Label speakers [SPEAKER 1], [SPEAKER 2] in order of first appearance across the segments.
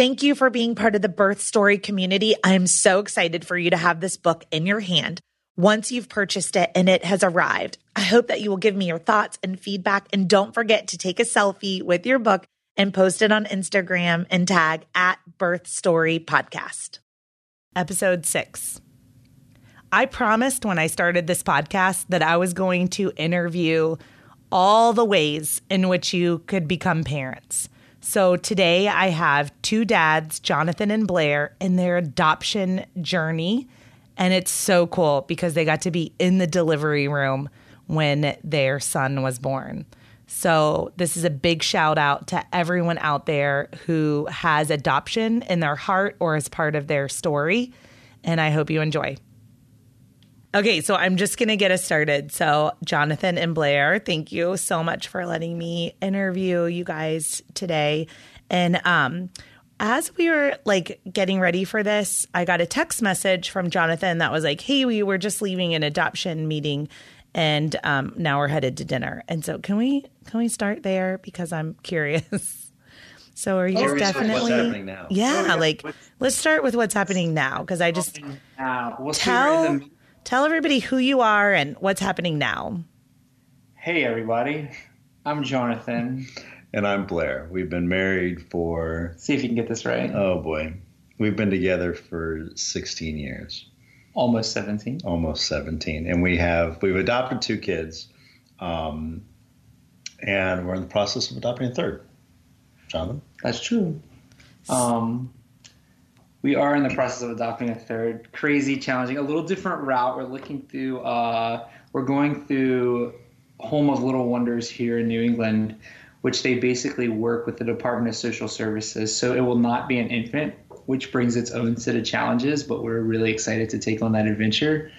[SPEAKER 1] Thank you for being part of the birth story community. I am so excited for you to have this book in your hand once you've purchased it and it has arrived. I hope that you will give me your thoughts and feedback. And don't forget to take a selfie with your book and post it on Instagram and tag at Birth Story Podcast. Episode six. I promised when I started this podcast that I was going to interview all the ways in which you could become parents. So today I have two dads, Jonathan and Blair, in their adoption journey. And it's so cool because they got to be in the delivery room when their son was born. So, this is a big shout out to everyone out there who has adoption in their heart or as part of their story. And I hope you enjoy. Okay, so I'm just going to get us started. So, Jonathan and Blair, thank you so much for letting me interview you guys today. And um, as we were like getting ready for this, I got a text message from Jonathan that was like, "Hey, we were just leaving an adoption meeting and um, now we're headed to dinner. And so, can we can we start there because I'm curious. so, are you oh, definitely
[SPEAKER 2] what's happening now?
[SPEAKER 1] Yeah, oh, yeah. like what's, let's start with what's happening now because I just we'll tell. Tell everybody who you are and what's happening now.
[SPEAKER 3] Hey, everybody, I'm Jonathan.
[SPEAKER 2] And I'm Blair. We've been married for.
[SPEAKER 3] See if you can get this right.
[SPEAKER 2] Oh boy, we've been together for 16 years
[SPEAKER 3] almost 17
[SPEAKER 2] almost 17 and we have we've adopted two kids um, and we're in the process of adopting a third jonathan
[SPEAKER 3] that's true um, we are in the process of adopting a third crazy challenging a little different route we're looking through uh, we're going through Home of Little Wanderers here in new england which they basically work with the department of social services so it will not be an infant which brings its own set of challenges, but we're really excited to take on that adventure.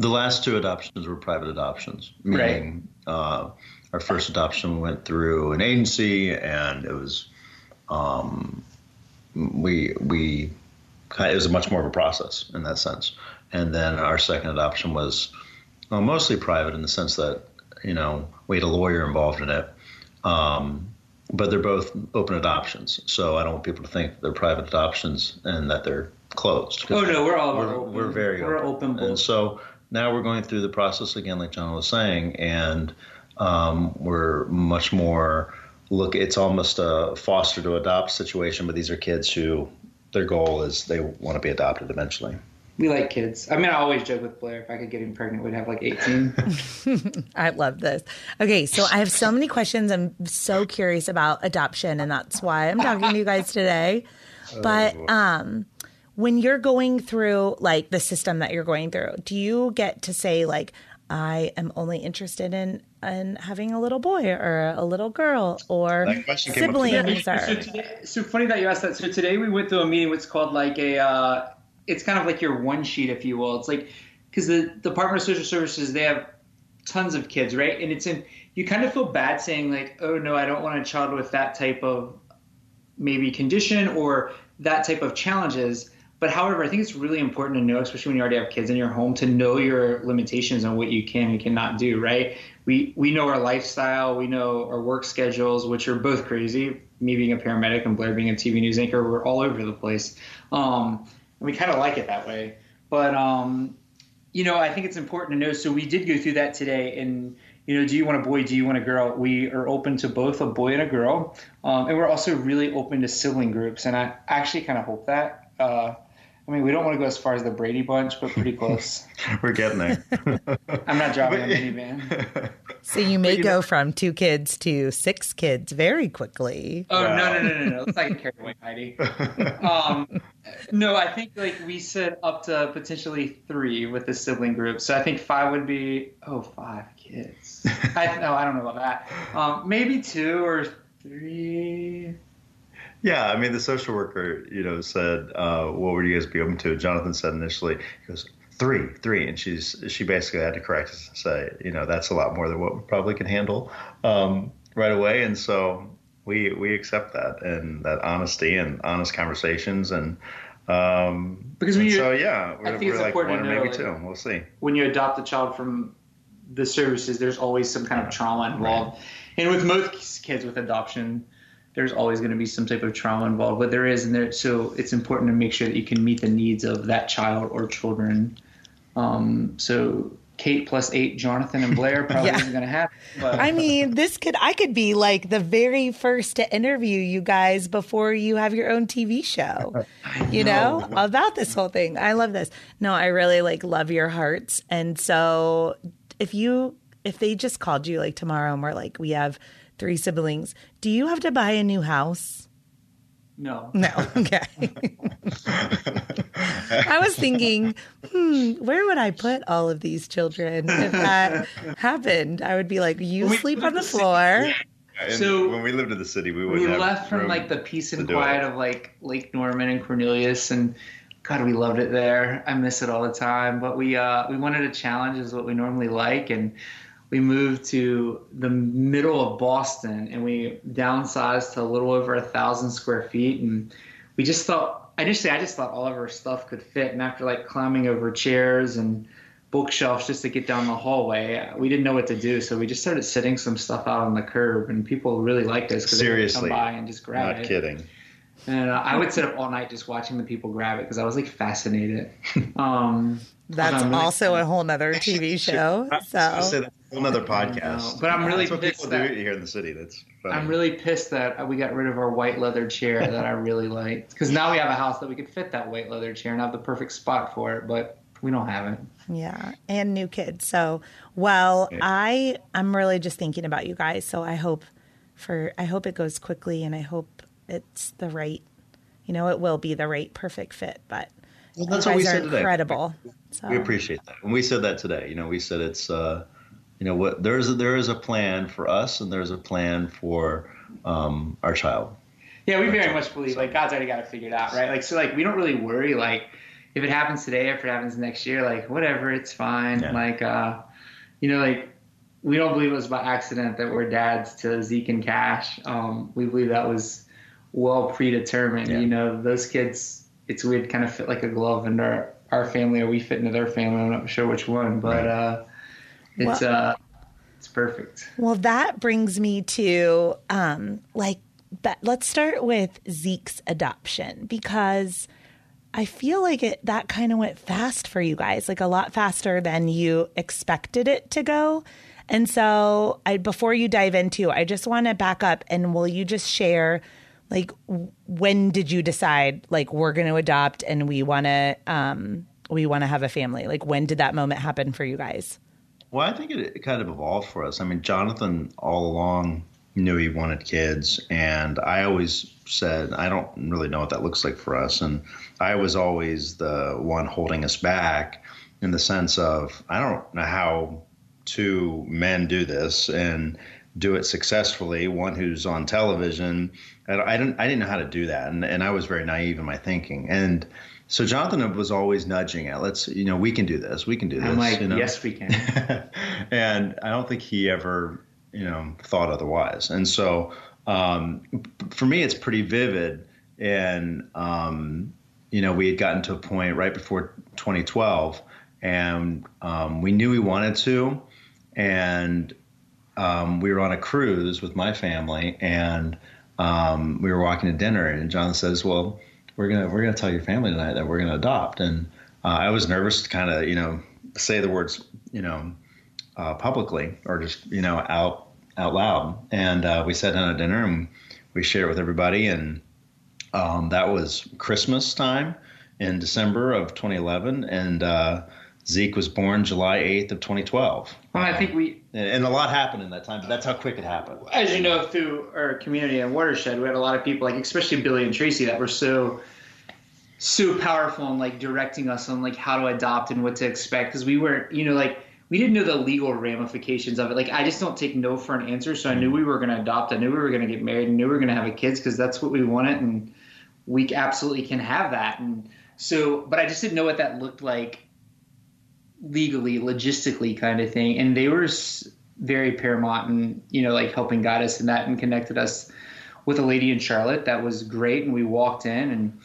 [SPEAKER 2] The last two adoptions were private adoptions, meaning right. uh, our first adoption went through an agency, and it was um, we we it was much more of a process in that sense. And then our second adoption was well, mostly private in the sense that you know we had a lawyer involved in it. Um, but they're both open adoptions. So I don't want people to think they're private adoptions and that they're closed.
[SPEAKER 3] Oh no, we're all
[SPEAKER 2] we're, we're very
[SPEAKER 3] we're
[SPEAKER 2] open. open and so now we're going through the process again, like John was saying, and um, we're much more look. It's almost a foster to adopt situation, but these are kids who their goal is they want to be adopted eventually
[SPEAKER 3] we like kids. I mean, I always joke with Blair if I could get him pregnant, we'd have like 18.
[SPEAKER 1] I love this. Okay, so I have so many questions. I'm so curious about adoption, and that's why I'm talking to you guys today. But oh, um, when you're going through like the system that you're going through, do you get to say like, I am only interested in in having a little boy or a little girl or siblings.
[SPEAKER 3] Or... So, today, so funny that you asked that. So today we went to a meeting. What's called like a uh, it's kind of like your one sheet, if you will. It's like because the Department of Social Services they have tons of kids, right? And it's in you kind of feel bad saying like, oh no, I don't want a child with that type of maybe condition or that type of challenges. But however, I think it's really important to know, especially when you already have kids in your home, to know your limitations on what you can and cannot do. Right? We we know our lifestyle, we know our work schedules, which are both crazy. Me being a paramedic and Blair being a TV news anchor, we're all over the place. Um, we kind of like it that way. But um, you know, I think it's important to know. So we did go through that today, and you know, do you want a boy? Do you want a girl? We are open to both a boy and a girl, um, and we're also really open to sibling groups. And I actually kind of hope that. Uh, I mean, we don't want to go as far as the Brady Bunch, but pretty close.
[SPEAKER 2] We're getting there.
[SPEAKER 3] I'm not driving a minivan.
[SPEAKER 1] So you may you go know, from two kids to six kids very quickly.
[SPEAKER 3] Oh wow. no no no no no! Let's not get carried away, Heidi. Um, no, I think like we said up to potentially three with the sibling group. So I think five would be oh five kids. I no, I don't know about that. Um, maybe two or three.
[SPEAKER 2] Yeah, I mean, the social worker, you know, said, uh, "What would you guys be open to?" Jonathan said initially, he goes, three, three, and she's she basically had to correct us and say, you know, that's a lot more than what we probably can handle um, right away, and so we we accept that and that honesty and honest conversations and um,
[SPEAKER 3] because when you,
[SPEAKER 2] so yeah, we're, I think we're it's like important one to know, maybe two. We'll see.
[SPEAKER 3] When you adopt a child from the services, there's always some kind of trauma involved, right. and with most kids with adoption there's always going to be some type of trauma involved, but there is, and there. So it's important to make sure that you can meet the needs of that child or children. Um, so Kate plus eight, Jonathan and Blair probably yeah. isn't going to happen. But.
[SPEAKER 1] I mean, this could I could be like the very first to interview you guys before you have your own TV show. you know. know about this whole thing. I love this. No, I really like love your hearts, and so if you if they just called you like tomorrow and we're like we have three siblings. Do you have to buy a new house?
[SPEAKER 3] No.
[SPEAKER 1] No. Okay. I was thinking, hmm, where would I put all of these children if that happened? I would be like, you
[SPEAKER 3] We-
[SPEAKER 1] sleep on the floor.
[SPEAKER 2] And
[SPEAKER 3] So-
[SPEAKER 2] when we lived in the city, we
[SPEAKER 3] we
[SPEAKER 2] would have
[SPEAKER 3] left from like the peace and quiet of like Lake Norman and Cornelius and God, we loved it there. I miss it all the time. But we uh, we wanted a challenge, is what we normally like, and we moved to the middle of Boston, and we downsized to a little over a thousand square feet, and we just thought initially I just thought all of our stuff could fit, and after like climbing over chairs and bookshelves just to get down the hallway, we didn't know what to do, so we just started sitting some stuff out on the curb, and people really liked us because they would come by and just grab
[SPEAKER 2] Not
[SPEAKER 3] it.
[SPEAKER 2] Not kidding.
[SPEAKER 3] And uh, I would sit up all night just watching the people grab it because I was like fascinated. Um,
[SPEAKER 1] That's
[SPEAKER 3] I'm really-
[SPEAKER 1] also a whole nother TV show.
[SPEAKER 2] I say
[SPEAKER 1] So
[SPEAKER 2] that's a whole other podcast.
[SPEAKER 3] but I'm really
[SPEAKER 2] that's what
[SPEAKER 3] pissed
[SPEAKER 2] people
[SPEAKER 3] that-
[SPEAKER 2] do here in the city. That's funny.
[SPEAKER 3] I'm really pissed that we got rid of our white leather chair that I really liked because now we have a house that we could fit that white leather chair and have the perfect spot for it, but we don't have it.
[SPEAKER 1] yeah, and new kids. So well, I I'm really just thinking about you guys. So I hope for I hope it goes quickly, and I hope it's the right. You know, it will be the right perfect fit. But
[SPEAKER 2] Well, that's what we said today.
[SPEAKER 1] incredible. So
[SPEAKER 2] We appreciate that, and we said that today. You know, we said it's, uh, you know, what there's a, there is a plan for us, and there's a plan for um, our child.
[SPEAKER 3] Yeah, we very much believe like God's already got it figured out, right? Like so, like we don't really worry like if it happens today, if it happens next year, like whatever, it's fine.
[SPEAKER 2] Yeah.
[SPEAKER 3] Like, uh, you know, like we don't believe it was by accident that we're dads to Zeke and Cash. Um, we believe that was well predetermined.
[SPEAKER 2] Yeah.
[SPEAKER 3] You know, those kids, it's weird, kind of fit like a glove into our, our family, or we fit into their family. I'm not sure which one, but uh, it's uh, it's perfect.
[SPEAKER 1] Well, that brings me to um, like that. Let's start with Zeke's adoption because I feel like it that kind of went fast for you guys, like a lot faster than you expected it to go. And so, I before you dive into, I just want to back up and will you just share like when did you decide like we're going to adopt and we want to um we want to have a family? Like when did that moment happen for you guys?
[SPEAKER 2] Well, I think it, it kind of evolved for us. I mean, Jonathan all along knew he wanted kids, and I always said, I don't really know what that looks like for us. And I was always the one holding us back in the sense of, I don't know how two men do this and do it successfully. One who's on television. I, I didn't, I didn't know how to do that. And, and I was very naive in my thinking. And so Jonathan was always nudging at, let's, you know, we can do this. We can do this.
[SPEAKER 3] I'm like,
[SPEAKER 2] you know?
[SPEAKER 3] yes, we can.
[SPEAKER 2] and I don't think he ever, you know, thought otherwise. And so, um, for me, it's pretty vivid. And um, you know, we had gotten to a point right before 2012, and um, we knew we wanted to, and um, we were on a cruise with my family, and um, we were walking to dinner, and John says, "Well, we're gonna we're gonna tell your family tonight that we're gonna adopt." And uh, I was nervous to kind of you know say the words you know uh, publicly or just you know out out loud. And uh, we sat down at dinner and we shared it with everybody, and um, that was Christmas time in December of 2011, and uh, Zeke was born July 8th of 2012.
[SPEAKER 3] Well, I think we,
[SPEAKER 2] And, and a lot happened in that time, but that's how quick it happened.
[SPEAKER 3] as you know, through our community and watershed, we had a lot of people, like especially Billy and Tracy, that were so so powerful in like directing us on like how to adopt and what to expect because we weren't, you know, like we didn't know the legal ramifications of it. Like I just don't take no for an answer, so I knew we were going to adopt. I knew we were going to get married. I knew we were going to have a kids because that's what we wanted, and we absolutely can have that. And so, but I just didn't know what that looked like legally, logistically, kind of thing. And they were very paramount and you know like helping guide us in that and connected us with a lady in Charlotte that was great. And we walked in and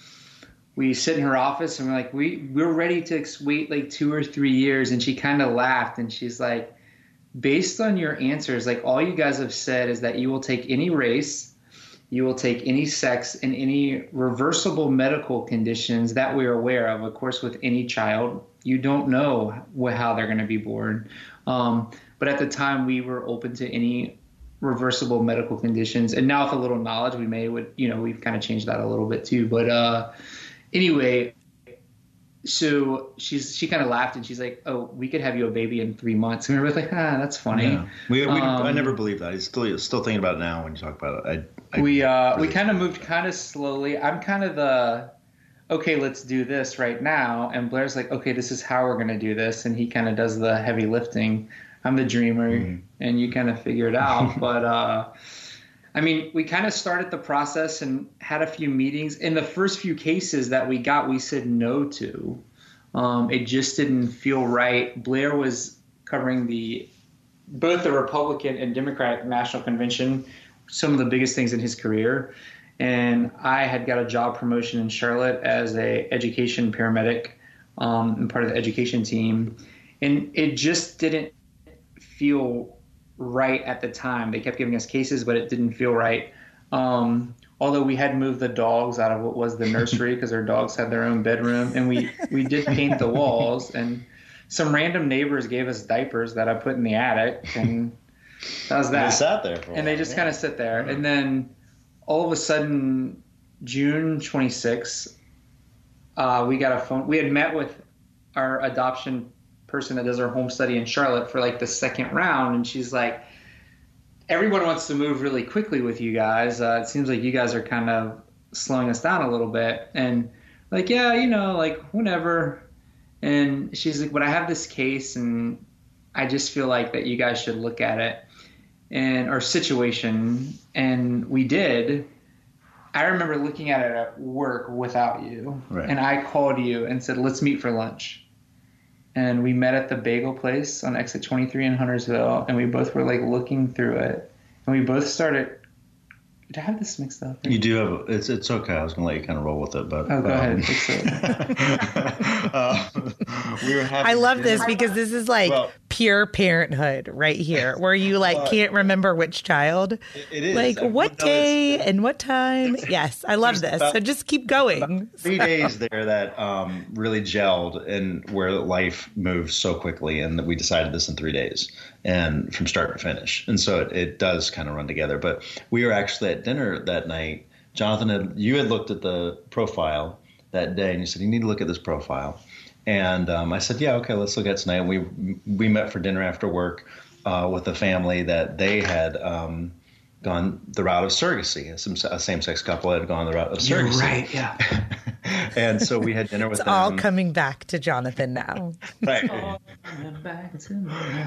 [SPEAKER 3] we sit in her office and we're like, we we're ready to wait like two or three years. And she kind of laughed and she's like, based on your answers, like all you guys have said is that you will take any race, you will take any sex and any reversible medical conditions that we're aware of. Of course, with any child, you don't know how they're going to be born. Um, but at the time, we were open to any reversible medical conditions. And now, with a little knowledge, we may would you know we've kind of changed that a little bit too. But uh, anyway, so she's she kind of laughed and she's like, "Oh, we could have you a baby in three months." And we were both like, "Ah, that's funny." Yeah.
[SPEAKER 2] We, we um, I never believed that. He's still still thinking about it now when you talk about it. I,
[SPEAKER 3] I we uh really we kind of moved kind of slowly. I'm kind of the okay, let's do this right now, and Blair's like, okay, this is how we're gonna do this, and he kind of does the heavy lifting. I'm the dreamer, mm-hmm. and you kind of figure it out. but uh, I mean, we kind of started the process and had a few meetings. In the first few cases that we got, we said no to. Um, it just didn't feel right. Blair was covering the both the Republican and Democratic National Convention, some of the biggest things in his career. And I had got a job promotion in Charlotte as a education paramedic um, and part of the education team, and it just didn't feel right at the time. They kept giving us cases, but it didn't feel right. Um, although we had moved the dogs out of what was the nursery because our dogs had their own bedroom, and we we did paint the walls. And some random neighbors gave us diapers that I put in the attic, and that was that.
[SPEAKER 2] They sat there,
[SPEAKER 3] and they just yeah. kind of sit there. And then all of a sudden, June 26th, uh, we got a phone. We had met with our adoption person that does our home study in Charlotte for like the second round, and she's like, everyone wants to move really quickly with you guys. Uh, it seems like you guys are kind of slowing us down a little bit, and like, yeah, you know, like whatever. And she's like, but I have this case, and I just feel like that you guys should look at it and our situation, and we did. I remember looking at it at work without you, right. and I called you and said, "Let's meet for lunch." And we met at the bagel place on exit 23 in Huntersville, and we both were like looking through it, and we both started. Did I have this mixed up?
[SPEAKER 2] You do have it's it's okay. I was gonna let you kind of roll with it, but
[SPEAKER 3] oh, go um, ahead.
[SPEAKER 1] uh, we were having I love this because this is like well, pure parenthood right here, where you like uh, can't remember which child. It, it is like what day and what time. Yes, I love this. About, so just keep going.
[SPEAKER 2] Three days there that um, really gelled, and where life moves so quickly, and that we decided this in three days, and from start to finish, and so it, it does kind of run together. But we were actually at dinner that night. Jonathan, had, you had looked at the profile that day, and you said you need to look at this profile and um, I said, yeah, okay, let's look at tonight. And we we met for dinner after work uh, with a family that they had um, gone the route of surrogacy. A same-sex couple had gone the route of surrogacy.
[SPEAKER 3] You're right, yeah.
[SPEAKER 2] and so we had dinner with
[SPEAKER 1] it's
[SPEAKER 2] them.
[SPEAKER 1] all coming back to Jonathan now.
[SPEAKER 2] right.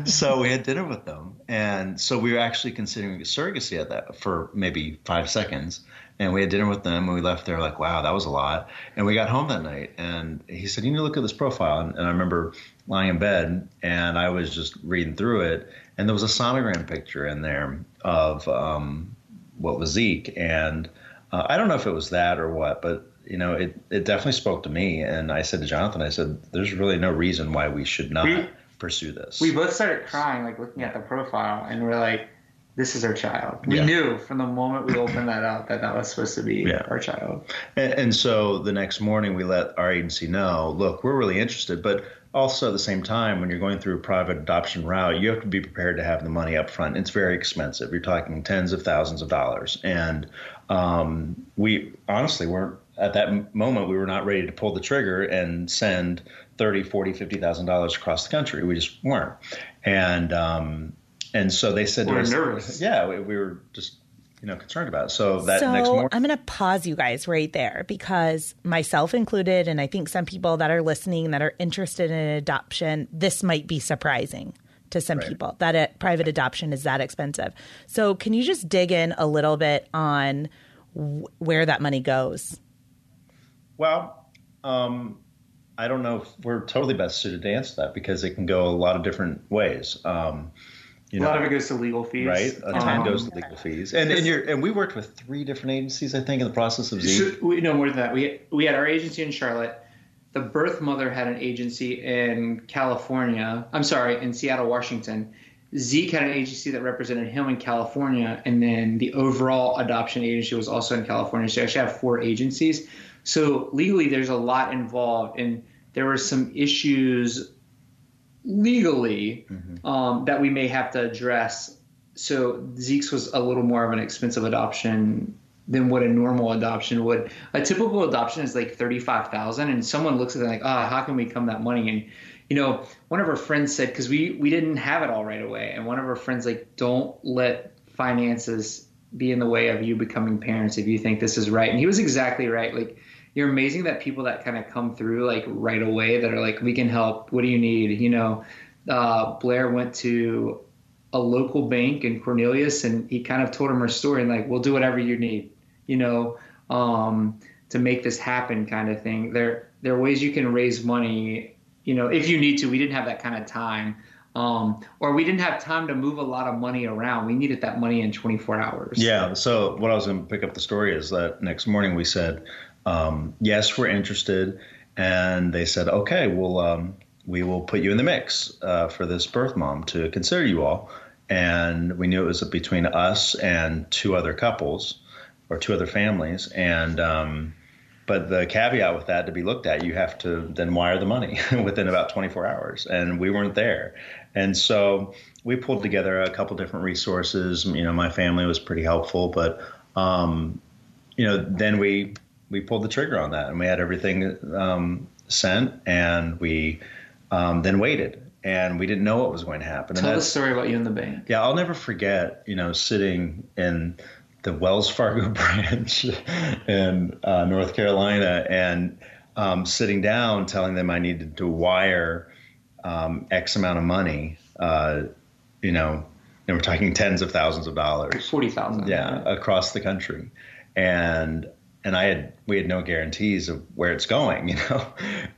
[SPEAKER 2] so we had dinner with them, and so we were actually considering surrogacy at that for maybe five seconds and we had dinner with them and we left there like wow that was a lot and we got home that night and he said you need to look at this profile and, and i remember lying in bed and i was just reading through it and there was a sonogram picture in there of um, what was zeke and uh, i don't know if it was that or what but you know it, it definitely spoke to me and i said to jonathan i said there's really no reason why we should not we, pursue this
[SPEAKER 3] we both started crying like looking at the profile and we're like this is our child. We yeah. knew from the moment we opened that up that that was supposed to be yeah. our child.
[SPEAKER 2] And, and, so the next morning we let our agency know, look, we're really interested, but also at the same time, when you're going through a private adoption route, you have to be prepared to have the money up front. It's very expensive. You're talking tens of thousands of dollars. And um, we honestly weren't at that moment we were not ready to pull the trigger and send 30 40 50 thousand dollars across the country we just weren't and um, and so they said,
[SPEAKER 3] we're us, nervous.
[SPEAKER 2] Yeah, we, we, were just you know concerned about. So that
[SPEAKER 1] so
[SPEAKER 2] next morning,
[SPEAKER 1] I'm going to pause you guys right there because myself included, and I think some people that are listening that are interested in adoption, this might be surprising to some right. people that a, private adoption is that expensive. So can you just dig in a little bit on w- where that money goes?
[SPEAKER 2] Well, um, I don't know if we're totally best suited to answer that because it can go a lot of different ways. Um,
[SPEAKER 3] you know, a lot of it goes to legal fees,
[SPEAKER 2] right? A ton um, goes to legal fees, and and, you're, and we worked with three different agencies, I think, in the process of Zeke.
[SPEAKER 3] So, we know more than that. We we had our agency in Charlotte. The birth mother had an agency in California. I'm sorry, in Seattle, Washington. Zeke had an agency that represented him in California, and then the overall adoption agency was also in California. So I actually have four agencies. So legally, there's a lot involved, and there were some issues legally mm-hmm. um, that we may have to address. So Zeke's was a little more of an expensive adoption than what a normal adoption would. A typical adoption is like thirty five thousand, and someone looks at it like, ah, oh, how can we come that money? And you know, one of our friends said because we we didn't have it all right away, and one of our friends like, don't let finances be in the way of you becoming parents if you think this is right. And he was exactly right. Like you're amazing that people that kind of come through like right away that are like, we can help. What do you need? You know, uh, Blair went to a local bank in Cornelius and he kind of told him her story and like, we'll do whatever you need, you know, um, to make this happen kind of thing. There, there are ways you can raise money, you know, if you need to. We didn't have that kind of time. Um, or we didn't have time to move a lot of money around. We needed that money in 24 hours.
[SPEAKER 2] Yeah. So what I was going to pick up the story is that next morning we said, um, yes, we're interested, and they said, okay, we'll um, we will put you in the mix uh, for this birth mom to consider you all. And we knew it was between us and two other couples or two other families. And um, but the caveat with that to be looked at, you have to then wire the money within about 24 hours, and we weren't there. And so we pulled together a couple different resources. You know, my family was pretty helpful, but um, you know, then we we pulled the trigger on that, and we had everything um, sent, and we um, then waited, and we didn't know what was going to happen.
[SPEAKER 3] Tell the story about you and the bank.
[SPEAKER 2] Yeah, I'll never forget. You know, sitting in the Wells Fargo branch in uh, North Carolina, and um, sitting down, telling them I needed to wire um, X amount of money. Uh, you know, and we're talking tens of thousands of dollars,
[SPEAKER 3] forty thousand,
[SPEAKER 2] yeah, across the country, and and I had we had no guarantees of where it's going, you know,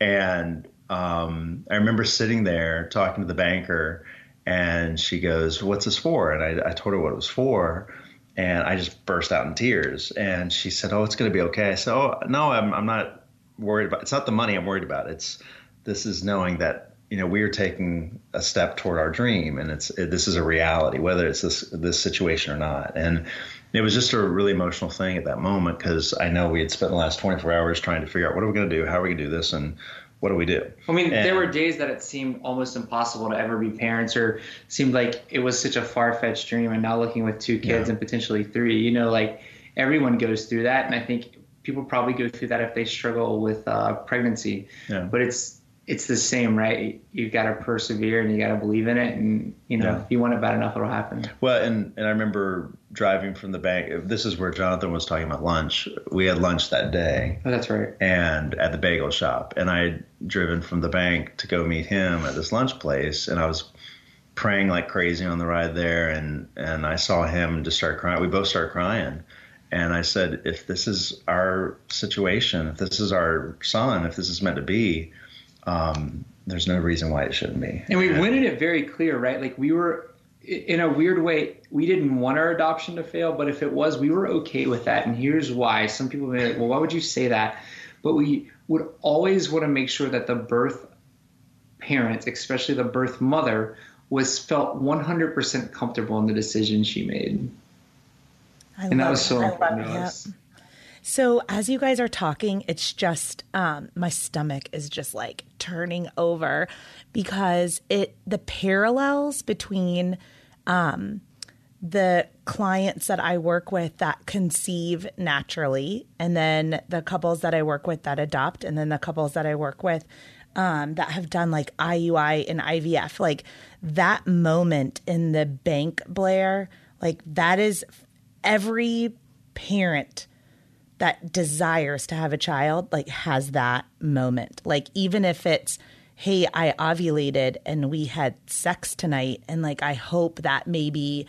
[SPEAKER 2] and um, I remember sitting there talking to the banker, and she goes, "What's this for?" And I, I told her what it was for, and I just burst out in tears. And she said, "Oh, it's going to be okay." I said, "Oh, no, I'm I'm not worried about. It's not the money I'm worried about. It's this is knowing that." You know, we are taking a step toward our dream, and it's it, this is a reality, whether it's this this situation or not. And it was just a really emotional thing at that moment because I know we had spent the last 24 hours trying to figure out what are we going to do, how are we going to do this, and what do we do?
[SPEAKER 3] I mean, and, there were days that it seemed almost impossible to ever be parents, or seemed like it was such a far fetched dream. And now looking with two kids yeah. and potentially three, you know, like everyone goes through that, and I think people probably go through that if they struggle with uh, pregnancy. Yeah. But it's it's the same, right? You've got to persevere and you got to believe in it, and you know, yeah. if you want it bad enough, it'll happen.
[SPEAKER 2] Well, and and I remember driving from the bank. This is where Jonathan was talking about lunch. We had lunch that day.
[SPEAKER 3] Oh, that's right.
[SPEAKER 2] And at the bagel shop, and I had driven from the bank to go meet him at this lunch place, and I was praying like crazy on the ride there, and and I saw him and just start crying. We both start crying. And I said, if this is our situation, if this is our son, if this is meant to be, um, there's no reason why it shouldn't be.
[SPEAKER 3] And we yeah. wanted it very clear, right? Like we were, in a weird way, we didn't want our adoption to fail, but if it was, we were okay with that. And here's why. Some people may be like, well, why would you say that? But we would always want to make sure that the birth parent, especially the birth mother, was felt 100% comfortable in the decision she made. I and that was so important to us.
[SPEAKER 1] So as you guys are talking, it's just um, my stomach is just like turning over because it the parallels between um, the clients that I work with that conceive naturally, and then the couples that I work with that adopt, and then the couples that I work with um, that have done like IUI and IVF, like that moment in the bank, Blair, like that is every parent that desires to have a child like has that moment. Like even if it's hey i ovulated and we had sex tonight and like i hope that maybe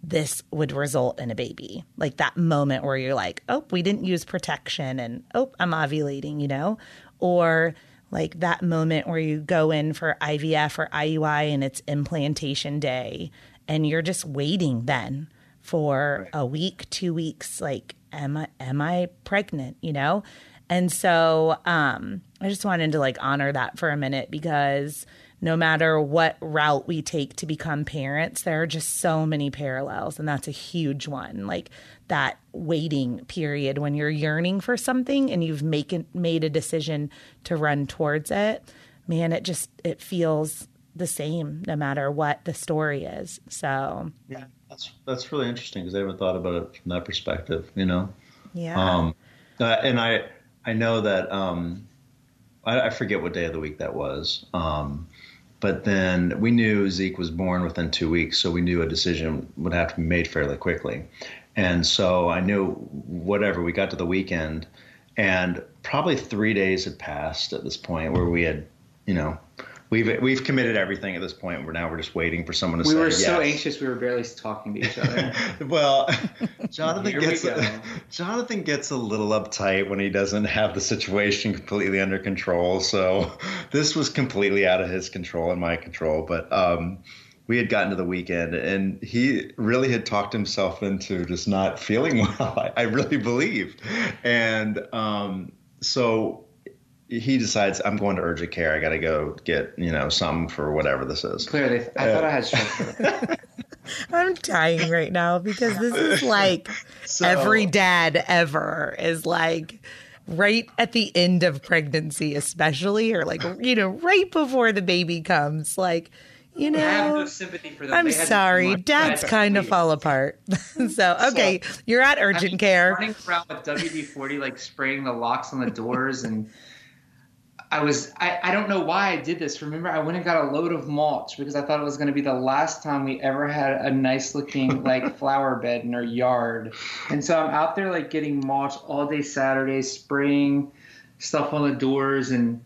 [SPEAKER 1] this would result in a baby. Like that moment where you're like oh we didn't use protection and oh i'm ovulating you know? Or like that moment where you go in for ivf or iui and it's implantation day and you're just waiting then for right. a week two weeks like am I am I pregnant, you know? And so um I just wanted to like honor that for a minute because no matter what route we take to become parents, there are just so many parallels. And that's a huge one. Like that waiting period when you're yearning for something and you've make it, made a decision to run towards it. Man, it just it feels the same no matter what the story is. So
[SPEAKER 2] yeah, that's that's really interesting because I haven't thought about it from that perspective. You know,
[SPEAKER 1] Yeah.
[SPEAKER 2] Um, uh, and I I know that um, I, I, forget what day of the week that was. Um, but then we knew Zeke was born within two weeks, so we knew a decision would have to be made fairly quickly. And so I knew whatever we got to the weekend, and probably three days had passed at this point where we had, you know, we've we've committed everything at this point. We're now we're just waiting for someone to
[SPEAKER 3] we
[SPEAKER 2] say.
[SPEAKER 3] We were
[SPEAKER 2] yes.
[SPEAKER 3] so anxious, we were barely talking to each other.
[SPEAKER 2] well, Jonathan gets a, Jonathan gets a little uptight when he doesn't have the situation completely under control. So this was completely out of his control and my control. But um, we had gotten to the weekend, and he really had talked himself into just not feeling well. I, I really believe, and um, so he decides I'm going to urgent care. I got to go get you know something for whatever this is.
[SPEAKER 3] Clearly, I uh, thought I had strep
[SPEAKER 1] I'm dying right now because this is like so, every dad ever is like right at the end of pregnancy, especially, or like you know right before the baby comes, like. You know, I
[SPEAKER 3] have no sympathy for them.
[SPEAKER 1] I'm sorry, dads kind of fall apart. so, okay, so, you're at urgent care.
[SPEAKER 3] Running around with WD 40, like spraying the locks on the doors and I was I, I don't know why I did this. Remember, I went and got a load of mulch because I thought it was going to be the last time we ever had a nice looking like flower bed in our yard. And so I'm out there like getting mulch all day Saturday, spraying stuff on the doors, and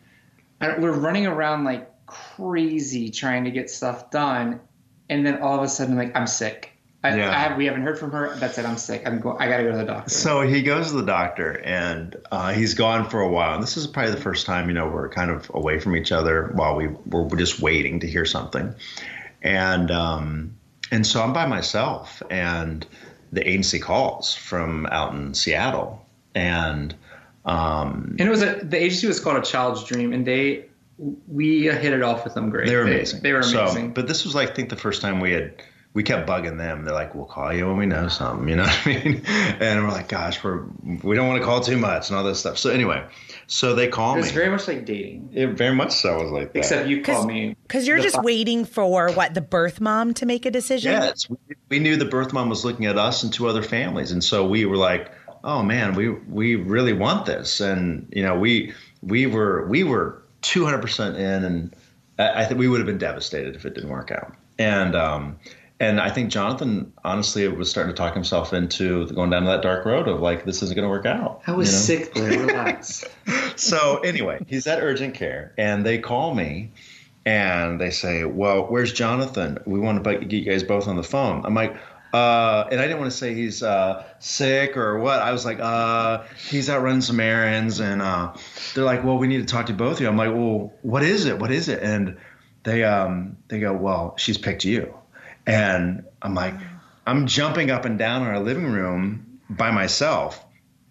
[SPEAKER 3] I, we're running around like crazy trying to get stuff done. And then all of a sudden, like I'm sick. I, yeah. I have, we haven't heard from her. That's it. I'm sick. I'm go, I got to go to the doctor.
[SPEAKER 2] So he goes to the doctor, and uh, he's gone for a while. And this is probably the first time, you know, we're kind of away from each other while we were just waiting to hear something. And um, and so I'm by myself, and the agency calls from out in Seattle, and um,
[SPEAKER 3] and it was a, the agency was called A Child's Dream, and they we hit it off with them great.
[SPEAKER 2] They were amazing.
[SPEAKER 3] They, they were amazing.
[SPEAKER 2] So, but this was like I think the first time we had we kept bugging them. They're like, "We'll call you when we know something," you know what I mean? And we're like, "Gosh, we're we don't want to call too much and all this stuff." So anyway, so they call
[SPEAKER 3] me.
[SPEAKER 2] It's
[SPEAKER 3] very much like dating.
[SPEAKER 2] It very much so was like that.
[SPEAKER 3] Except you call me
[SPEAKER 1] because you're just waiting for what the birth mom to make a decision.
[SPEAKER 2] Yes, we, we knew the birth mom was looking at us and two other families, and so we were like, "Oh man, we we really want this," and you know, we we were we were 200 percent in, and I, I think we would have been devastated if it didn't work out, and. um and I think Jonathan, honestly, was starting to talk himself into going down that dark road of like, this isn't going to work out.
[SPEAKER 3] I was you know? sick, Blair. Relax.
[SPEAKER 2] so anyway, he's at urgent care, and they call me, and they say, "Well, where's Jonathan? We want to get you guys both on the phone." I'm like. Uh, and I didn't want to say he's uh, sick or what. I was like, uh, he's out running some errands, and uh, they're like, well, we need to talk to both of you. I'm like, well, what is it? What is it? And they um, they go, well, she's picked you. And I'm like, I'm jumping up and down in our living room by myself.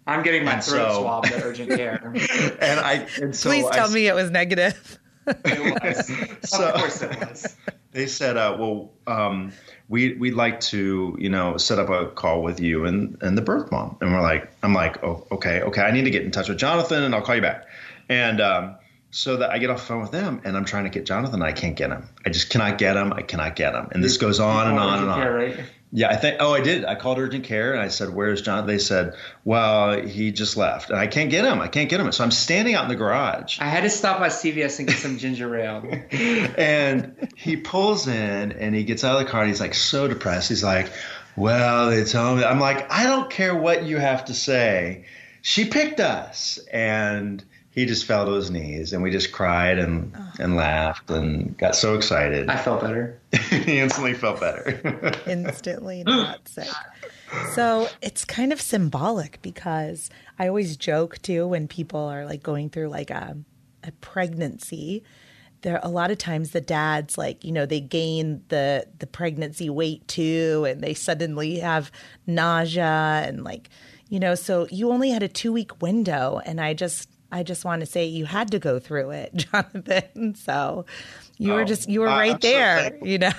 [SPEAKER 3] I'm getting my and throat so, swabbed at urgent care.
[SPEAKER 2] and I and so
[SPEAKER 1] please tell I, me it was negative.
[SPEAKER 3] it was. So, of course it was.
[SPEAKER 2] They said, uh, "Well, um, we we'd like to, you know, set up a call with you and and the birth mom." And we're like, "I'm like, oh, okay, okay. I need to get in touch with Jonathan, and I'll call you back." And um, so that I get off the phone with them and I'm trying to get Jonathan. I can't get him. I just cannot get him. I cannot get him. And this goes on and on and on.
[SPEAKER 3] Care, right?
[SPEAKER 2] Yeah, I think. Oh, I did. I called urgent care and I said, "Where's John?" They said, "Well, he just left, and I can't get him. I can't get him." So I'm standing out in the garage.
[SPEAKER 3] I had to stop by CVS and get some ginger ale.
[SPEAKER 2] and he pulls in and he gets out of the car. and He's like so depressed. He's like, "Well, they tell me." I'm like, "I don't care what you have to say. She picked us." And he just fell to his knees and we just cried and oh. and laughed and got so excited.
[SPEAKER 3] I felt better.
[SPEAKER 2] he instantly felt better.
[SPEAKER 1] instantly not sick. So it's kind of symbolic because I always joke too when people are like going through like a a pregnancy. There a lot of times the dads like you know they gain the the pregnancy weight too, and they suddenly have nausea and like you know so you only had a two week window, and I just I just want to say you had to go through it, Jonathan. So you oh, were just you were right I'm there, so you know.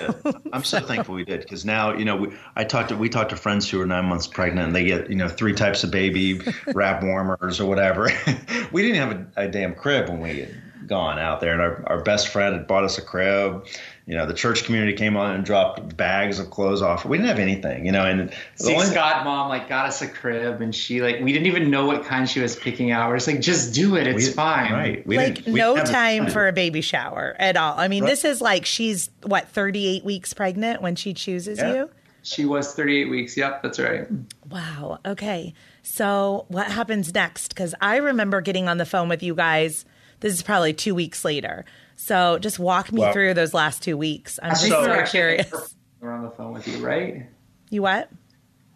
[SPEAKER 2] I'm so thankful we did because now you know we, I talked to we talked to friends who are nine months pregnant and they get you know three types of baby wrap warmers or whatever. we didn't have a, a, damn crib when we gone out there. And our, our best friend had bought us a crib. You know, the church community came on and dropped bags of clothes off. We didn't have anything, you know. And
[SPEAKER 3] See, only, Scott mom like got us a crib, and she like we didn't even know what kind she was picking out. We're just like, just do it, it's we, fine.
[SPEAKER 2] Right?
[SPEAKER 1] We like no time for a baby shower at all. I mean, right. this is like she's what 38 weeks pregnant when she chooses yeah. you.
[SPEAKER 3] She was 38 weeks. Yep, that's right.
[SPEAKER 1] Wow. Okay. So what happens next? Because I remember getting on the phone with you guys. This is probably two weeks later. So just walk me well, through those last two weeks. I'm just so, so curious.
[SPEAKER 3] We're on the phone with you, right?
[SPEAKER 1] You what?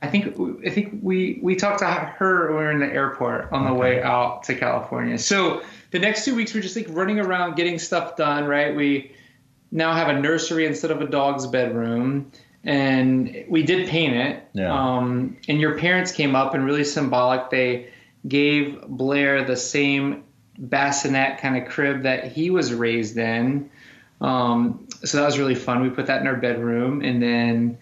[SPEAKER 3] I think I think we we talked to her when we were in the airport on the okay. way out to California. So the next two weeks we're just like running around getting stuff done, right? We now have a nursery instead of a dog's bedroom, and we did paint it. Yeah. Um, and your parents came up and really symbolic. They gave Blair the same bassinet kind of crib that he was raised in. Um, so that was really fun. We put that in our bedroom, and then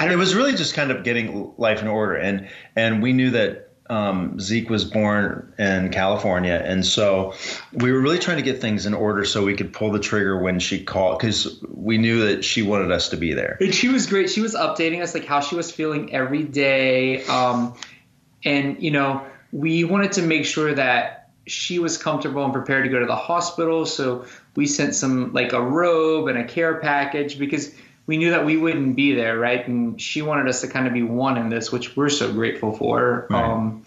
[SPEAKER 2] it was really just kind of getting life in order. And and we knew that um, Zeke was born in California, and so we were really trying to get things in order so we could pull the trigger when she called because we knew that she wanted us to be there.
[SPEAKER 3] And she was great. She was updating us like how she was feeling every day, um, and you know we wanted to make sure that she was comfortable and prepared to go to the hospital. So we sent some like a robe and a care package because we knew that we wouldn't be there, right? And she wanted us to kind of be one in this, which we're so grateful for. Right. Um,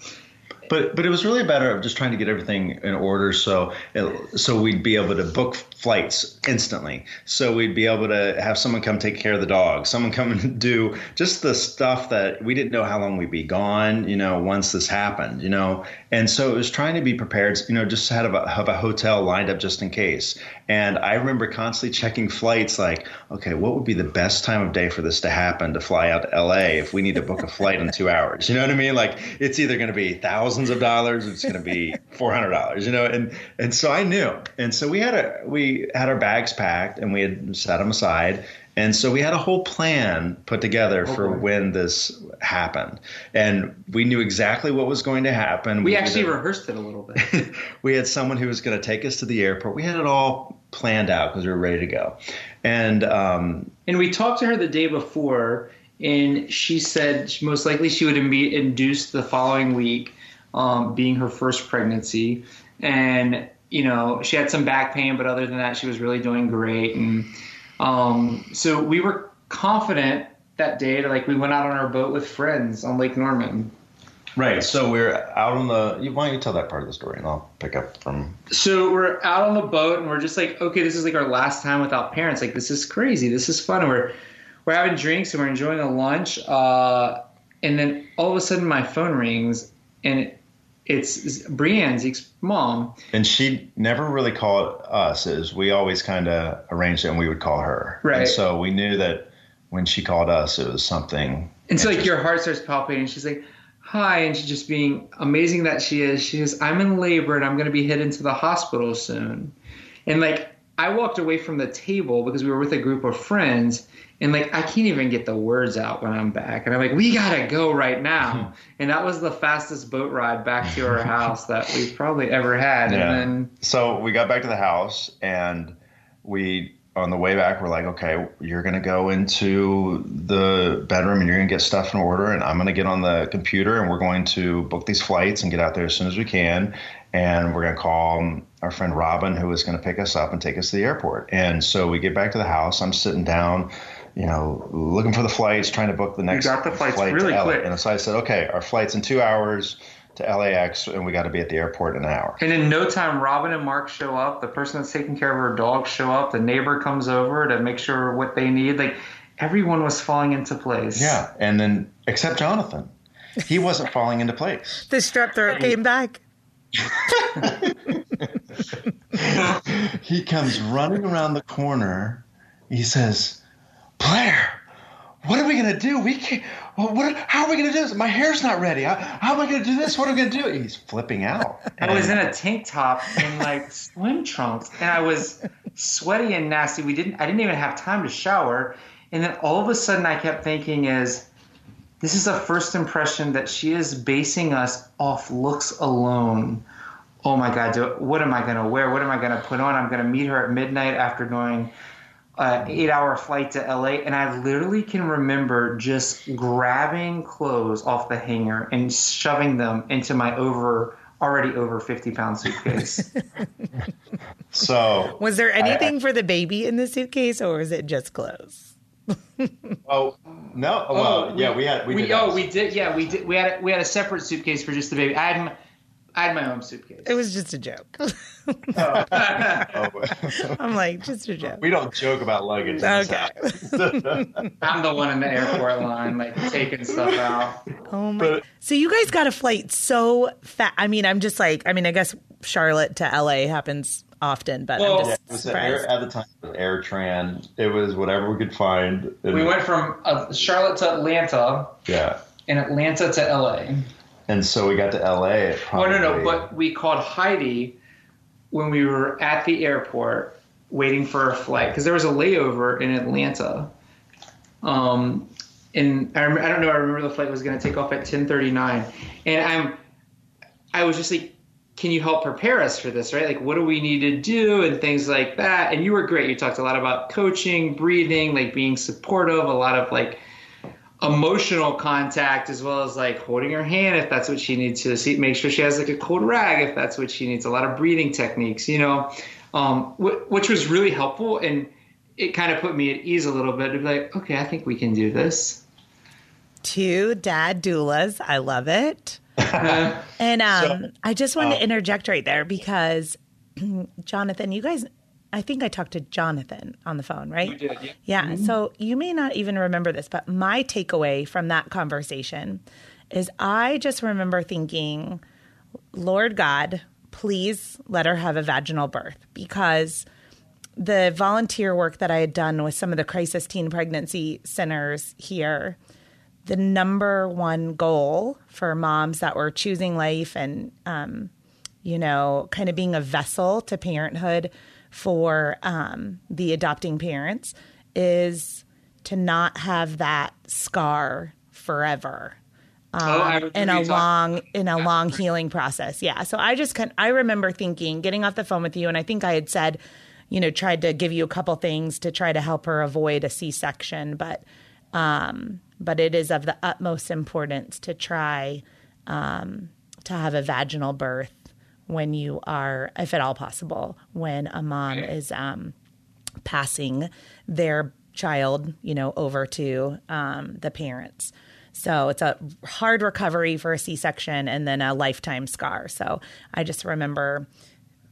[SPEAKER 2] but but it was really a matter of just trying to get everything in order so it, so we'd be able to book flights instantly so we'd be able to have someone come take care of the dog someone come and do just the stuff that we didn't know how long we'd be gone you know once this happened you know and so it was trying to be prepared you know just had a, have a hotel lined up just in case and i remember constantly checking flights like okay what would be the best time of day for this to happen to fly out to la if we need to book a flight in two hours you know what i mean like it's either going to be thousands of dollars. It's going to be four hundred dollars, you know. And and so I knew, and so we had a we had our bags packed and we had set them aside, and so we had a whole plan put together oh, for boy. when this happened, and we knew exactly what was going to happen.
[SPEAKER 3] We, we actually rehearsed it a little bit.
[SPEAKER 2] we had someone who was going to take us to the airport. We had it all planned out because we were ready to go, and um,
[SPEAKER 3] and we talked to her the day before and she said most likely she would be induced the following week um, being her first pregnancy. And, you know, she had some back pain, but other than that, she was really doing great. And um, so we were confident that day. To, like, we went out on our boat with friends on Lake Norman.
[SPEAKER 2] Right. So we're out on the. Why don't you tell that part of the story, and I'll pick up from.
[SPEAKER 3] So we're out on the boat, and we're just like, okay, this is like our last time without parents. Like, this is crazy. This is fun. And we're we're having drinks and we're enjoying a lunch. Uh, and then all of a sudden, my phone rings, and it, it's Brienne's mom.
[SPEAKER 2] And she never really called us, as we always kind of arranged it, and we would call her.
[SPEAKER 3] Right.
[SPEAKER 2] And so we knew that when she called us, it was something.
[SPEAKER 3] And so, like, your heart starts palpitating. She's like, "Hi," and she's just being amazing that she is. She says, "I'm in labor, and I'm going to be headed to the hospital soon." And like, I walked away from the table because we were with a group of friends, and like I can't even get the words out when I'm back. And I'm like, we gotta go right now. Hmm. and that was the fastest boat ride back to our house that we've probably ever had. Yeah. And then
[SPEAKER 2] so we got back to the house and we on the way back we're like, okay, you're gonna go into the bedroom and you're gonna get stuff in order and I'm gonna get on the computer and we're going to book these flights and get out there as soon as we can. And we're gonna call um, our friend Robin, who is going to pick us up and take us to the airport. And so we get back to the house. I'm sitting down you know, looking for the flights, trying to book the next
[SPEAKER 3] got the flights
[SPEAKER 2] flight
[SPEAKER 3] really
[SPEAKER 2] to
[SPEAKER 3] quick.
[SPEAKER 2] And so I said, okay, our flight's in two hours to LAX, and we got to be at the airport in an hour.
[SPEAKER 3] And in no time, Robin and Mark show up. The person that's taking care of her dog show up. The neighbor comes over to make sure what they need. Like everyone was falling into place.
[SPEAKER 2] Yeah, and then except Jonathan, he wasn't falling into place.
[SPEAKER 1] The strep throat came back.
[SPEAKER 2] he comes running around the corner. He says, Blair, what are we gonna do? We can't. What? How are we gonna do this? My hair's not ready. How, how am I gonna do this? What am I gonna do? He's flipping out.
[SPEAKER 3] I was in a tank top and like swim trunks, and I was sweaty and nasty. We didn't. I didn't even have time to shower, and then all of a sudden, I kept thinking, "Is this is a first impression that she is basing us off looks alone?" oh my God, do, what am I going to wear? What am I going to put on? I'm going to meet her at midnight after doing an eight hour flight to LA. And I literally can remember just grabbing clothes off the hanger and shoving them into my over already over 50 pound suitcase.
[SPEAKER 2] so,
[SPEAKER 1] was there anything I, for the baby in the suitcase or was it just clothes?
[SPEAKER 2] oh no! Oh, well, we, yeah, we had we, we
[SPEAKER 3] oh we did yeah we did we had we had a separate suitcase for just the baby. I had I had my own suitcase.
[SPEAKER 1] It was just a joke. oh. I'm like, just a joke.
[SPEAKER 2] We don't joke about luggage.
[SPEAKER 1] Okay.
[SPEAKER 3] I'm the one in the airport line, like taking stuff out.
[SPEAKER 1] Oh my! But, so you guys got a flight so fast. I mean, I'm just like, I mean, I guess Charlotte to LA happens often, but well, I'm just yeah, surprised.
[SPEAKER 2] Air, at the time, it was AirTran. It was whatever we could find.
[SPEAKER 3] we went from uh, Charlotte to Atlanta.
[SPEAKER 2] Yeah.
[SPEAKER 3] And Atlanta to LA.
[SPEAKER 2] And so we got to LA.
[SPEAKER 3] Probably, oh no, no! But we called Heidi when we were at the airport waiting for a flight because there was a layover in Atlanta. Um, and I, I don't know. I remember the flight was going to take off at 10:39, and I'm, I was just like, "Can you help prepare us for this? Right? Like, what do we need to do and things like that." And you were great. You talked a lot about coaching, breathing, like being supportive, a lot of like emotional contact as well as like holding her hand if that's what she needs to see make sure she has like a cold rag if that's what she needs a lot of breathing techniques you know um, which was really helpful and it kind of put me at ease a little bit to be like okay i think we can do this.
[SPEAKER 1] Two dad doulas. I love it. And um, so, i just wanted uh, to interject right there because jonathan you guys I think I talked to Jonathan on the phone, right?
[SPEAKER 3] Did, yeah.
[SPEAKER 1] yeah. Mm-hmm. So you may not even remember this, but my takeaway from that conversation is I just remember thinking, Lord God, please let her have a vaginal birth because the volunteer work that I had done with some of the crisis teen pregnancy centers here, the number one goal for moms that were choosing life and, um, you know, kind of being a vessel to parenthood for um, the adopting parents is to not have that scar forever.
[SPEAKER 3] Oh, um,
[SPEAKER 1] oh, in a long in a long healing process. Yeah. So I just can I remember thinking, getting off the phone with you, and I think I had said, you know, tried to give you a couple things to try to help her avoid a C section, but um, but it is of the utmost importance to try um, to have a vaginal birth when you are, if at all possible, when a mom is um, passing their child, you know, over to um, the parents. So it's a hard recovery for a C section and then a lifetime scar. So I just remember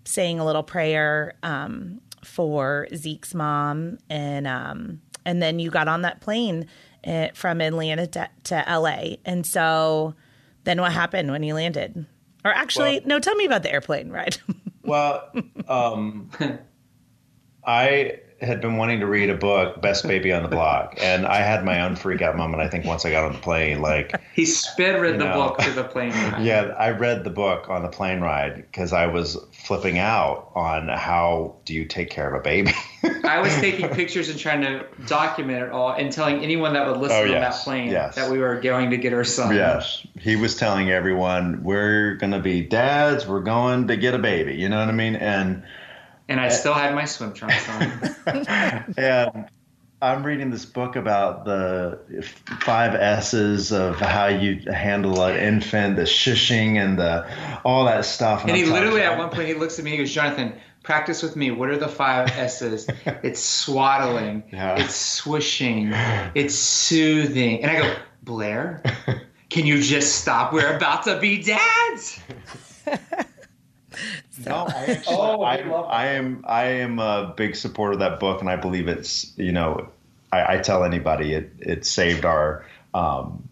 [SPEAKER 1] saying a little prayer um, for Zeke's mom, and um, and then you got on that plane eh, from Atlanta to, to LA. And so then what happened when you landed? Or actually, well, no, tell me about the airplane ride.
[SPEAKER 2] well, um, I had been wanting to read a book, Best Baby on the Block, and I had my own freak out moment. I think once I got on the plane, like
[SPEAKER 3] he sped read the know, book to the plane ride.
[SPEAKER 2] Yeah, I read the book on the plane ride because I was flipping out on how do you take care of a baby.
[SPEAKER 3] I was taking pictures and trying to document it all, and telling anyone that would listen oh, yes, on that plane yes. that we were going to get our son.
[SPEAKER 2] Yes, he was telling everyone we're going to be dads. We're going to get a baby. You know what I mean? And
[SPEAKER 3] and I eh. still had my swim trunks on.
[SPEAKER 2] and I'm reading this book about the five S's of how you handle an infant, the shushing and the all that stuff.
[SPEAKER 3] And, and he literally at one point he looks at me he goes, Jonathan, practice with me. What are the five S's? it's swaddling, yeah. it's swishing, it's soothing. And I go, Blair, can you just stop? We're about to be dads.
[SPEAKER 2] So. No, I actually, oh, I, I, am I am a big supporter of that book, and I believe it's you know, I, I tell anybody it it saved our. Um,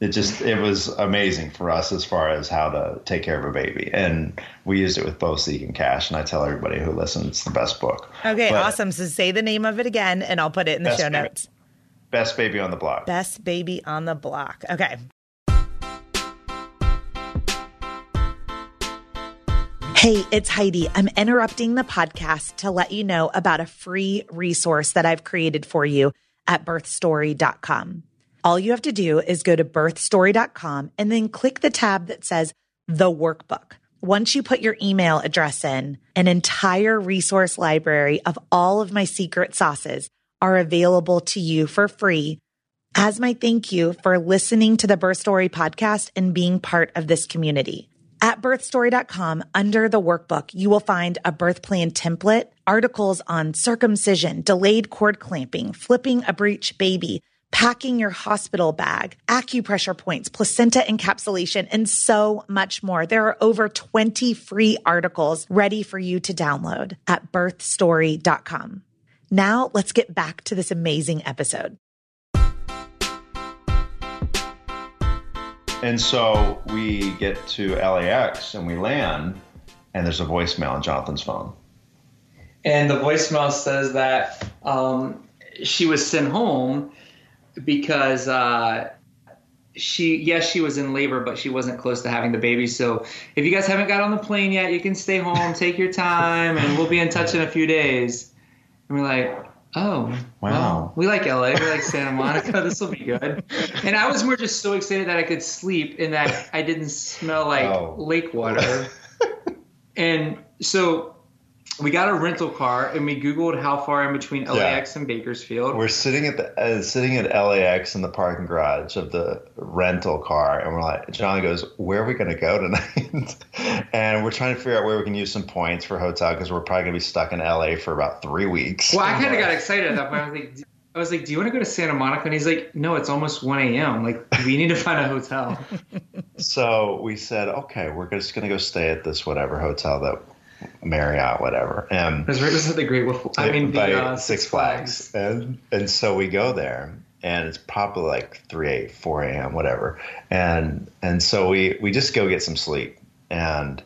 [SPEAKER 2] it just it was amazing for us as far as how to take care of a baby, and we used it with both Zeke and Cash. And I tell everybody who listens, it's the best book.
[SPEAKER 1] Okay, but, awesome. So say the name of it again, and I'll put it in the show notes.
[SPEAKER 2] Best baby on the block.
[SPEAKER 1] Best baby on the block. Okay. Hey, it's Heidi. I'm interrupting the podcast to let you know about a free resource that I've created for you at birthstory.com. All you have to do is go to birthstory.com and then click the tab that says the workbook. Once you put your email address in, an entire resource library of all of my secret sauces are available to you for free as my thank you for listening to the Birth Story podcast and being part of this community. At birthstory.com, under the workbook, you will find a birth plan template, articles on circumcision, delayed cord clamping, flipping a breech baby, packing your hospital bag, acupressure points, placenta encapsulation, and so much more. There are over 20 free articles ready for you to download at birthstory.com. Now let's get back to this amazing episode.
[SPEAKER 2] And so we get to LAX and we land, and there's a voicemail on Jonathan's phone.
[SPEAKER 3] And the voicemail says that um, she was sent home because uh, she, yes, she was in labor, but she wasn't close to having the baby. So if you guys haven't got on the plane yet, you can stay home, take your time, and we'll be in touch in a few days. And we're like, Oh, wow. Well, we like LA. We like Santa Monica. this will be good. And I was more just so excited that I could sleep and that I didn't smell like oh. lake water. and so we got a rental car and we googled how far in between LAX yeah. and Bakersfield.
[SPEAKER 2] We're sitting at the uh, sitting at LAX in the parking garage of the rental car, and we're like, John goes, "Where are we going to go tonight?" and we're trying to figure out where we can use some points for hotel because we're probably going to be stuck in LA for about three weeks.
[SPEAKER 3] Well, I kind of got excited at that point. I was like. I was like, "Do you want to go to Santa Monica?" And he's like, "No, it's almost 1 a.m. Like, we need to find a hotel."
[SPEAKER 2] so we said, "Okay, we're just going to go stay at this whatever hotel that Marriott, whatever.
[SPEAKER 3] Um, because right beside the Great Wolf. I mean,
[SPEAKER 2] by
[SPEAKER 3] uh,
[SPEAKER 2] Six Flags. Flags. And, and so we go there, and it's probably like 3 8, 4 a.m., whatever. And and so we, we just go get some sleep. And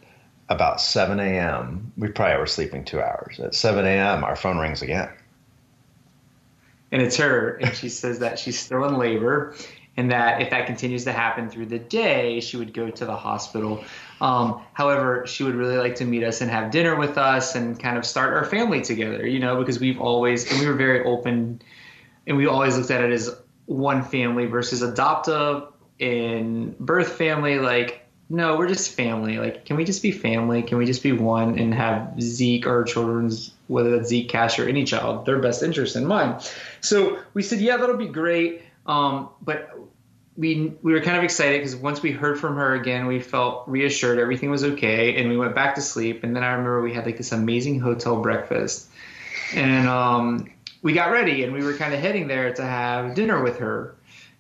[SPEAKER 2] about 7 a.m., we probably were sleeping two hours. At 7 a.m., our phone rings again.
[SPEAKER 3] And it's her, and she says that she's still in labor and that if that continues to happen through the day, she would go to the hospital. Um, however, she would really like to meet us and have dinner with us and kind of start our family together, you know, because we've always, and we were very open and we always looked at it as one family versus adoptive and birth family. Like, no, we're just family. Like, can we just be family? Can we just be one and have Zeke, our children's, whether that's Zeke, Cash, or any child, their best interest in mind? So we said, yeah, that'll be great. Um, but we we were kind of excited because once we heard from her again, we felt reassured everything was okay, and we went back to sleep. And then I remember we had like this amazing hotel breakfast, and um, we got ready and we were kind of heading there to have dinner with her,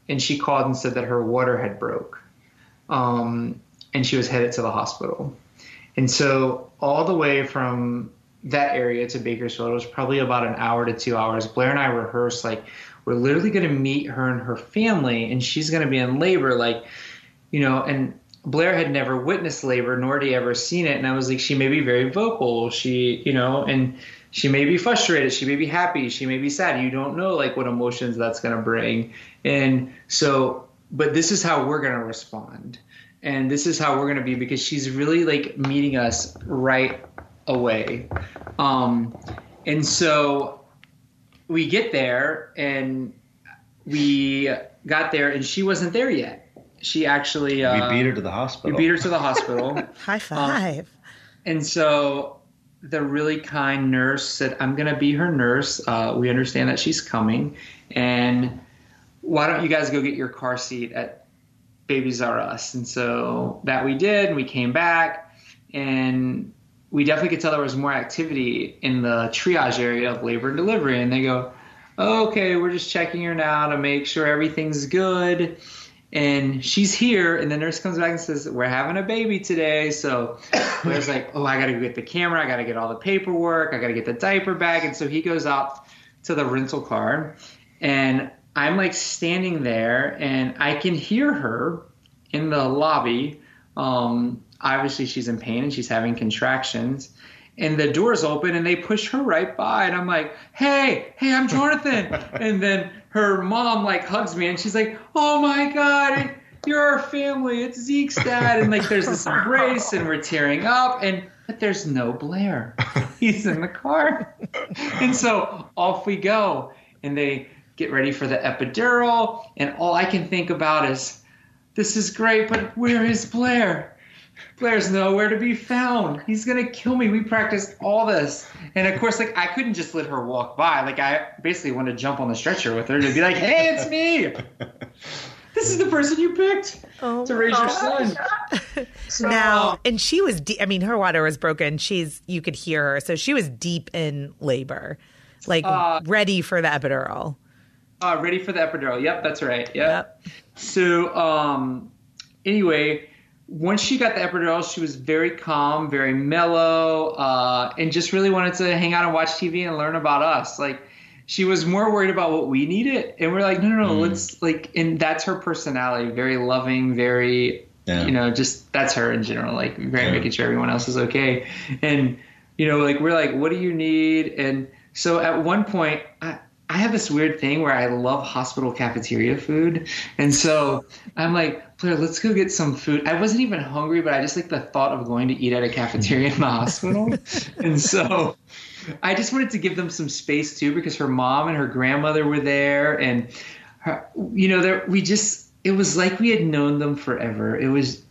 [SPEAKER 3] and she called and said that her water had broke, um, and she was headed to the hospital, and so all the way from that area to Bakersfield it was probably about an hour to two hours. Blair and I rehearsed like we're literally going to meet her and her family, and she's going to be in labor. Like, you know, and Blair had never witnessed labor, nor had he ever seen it. And I was like, she may be very vocal. She, you know, and she may be frustrated. She may be happy. She may be sad. You don't know, like, what emotions that's going to bring. And so, but this is how we're going to respond. And this is how we're going to be because she's really like meeting us right away. Um, and so we get there and we got there and she wasn't there yet. She actually
[SPEAKER 2] uh, we beat her to the hospital.
[SPEAKER 3] We beat her to the hospital.
[SPEAKER 1] High five. Um,
[SPEAKER 3] and so the really kind nurse said, "I'm going to be her nurse. Uh, we understand that she's coming, and why don't you guys go get your car seat at Babies R Us?" And so that we did. And we came back, and we definitely could tell there was more activity in the triage area of labor and delivery. And they go, okay, we're just checking her now to make sure everything's good. And she's here, and the nurse comes back and says, We're having a baby today. So Blair's like, Oh, I got to go get the camera. I got to get all the paperwork. I got to get the diaper bag. And so he goes out to the rental car, and I'm like standing there, and I can hear her in the lobby. Um, obviously she's in pain and she's having contractions and the doors open and they push her right by and i'm like hey hey i'm jonathan. And then her mom like hugs me and she's like oh my god you're our family it's zeke's dad. And like there's this embrace and we're tearing up and but there's no blair. He's in the car. And so off we go and they get ready for the epidural and all i can think about is this is great but where is blair Blair's nowhere to be found. He's gonna kill me. We practiced all this, and of course, like I couldn't just let her walk by. Like I basically wanted to jump on the stretcher with her to be like, "Hey, it's me. This is the person you picked oh, to raise your son."
[SPEAKER 1] So, now, and she was. De- I mean, her water was broken. She's. You could hear her, so she was deep in labor, like uh, ready for the epidural.
[SPEAKER 3] Uh, ready for the epidural. Yep, that's right. Yep. yep. So, um, anyway once she got the epidural, she was very calm, very mellow, uh, and just really wanted to hang out and watch TV and learn about us. Like she was more worried about what we needed, and we're like, no, no, no, mm. let's like, and that's her personality, very loving, very, yeah. you know, just that's her in general, like very yeah. making sure everyone else is okay, and you know, like we're like, what do you need? And so at one point, I, I have this weird thing where I love hospital cafeteria food. And so I'm like, Blair, let's go get some food. I wasn't even hungry, but I just like the thought of going to eat at a cafeteria in the hospital. and so I just wanted to give them some space too because her mom and her grandmother were there. And, her, you know, there, we just, it was like we had known them forever. It was,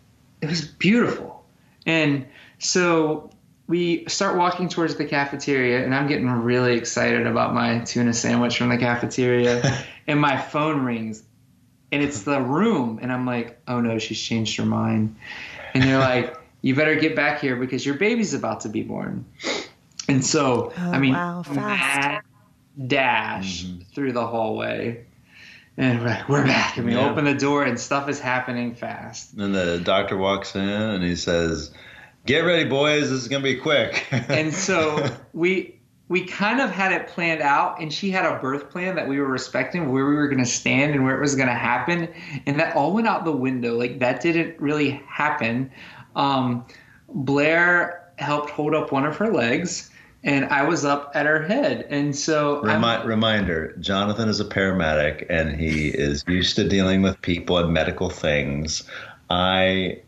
[SPEAKER 3] it was beautiful. And so we start walking towards the cafeteria, and I'm getting really excited about my tuna sandwich from the cafeteria, and my phone rings, and it's the room, and I'm like, oh no, she's changed her mind, and they're like, you better get back here because your baby's about to be born, and so oh, I mean, wow, fast. dash mm-hmm. through the hallway. And we're, like, we're back, and we yeah. open the door, and stuff is happening fast.
[SPEAKER 2] And the doctor walks in, and he says, get ready, boys. This is gonna be quick.
[SPEAKER 3] and so we we kind of had it planned out, and she had a birth plan that we were respecting, where we were gonna stand and where it was gonna happen, and that all went out the window. Like that didn't really happen. Um, Blair helped hold up one of her legs. And I was up at her head, and so
[SPEAKER 2] Remi- reminder: Jonathan is a paramedic, and he is used to dealing with people and medical things. I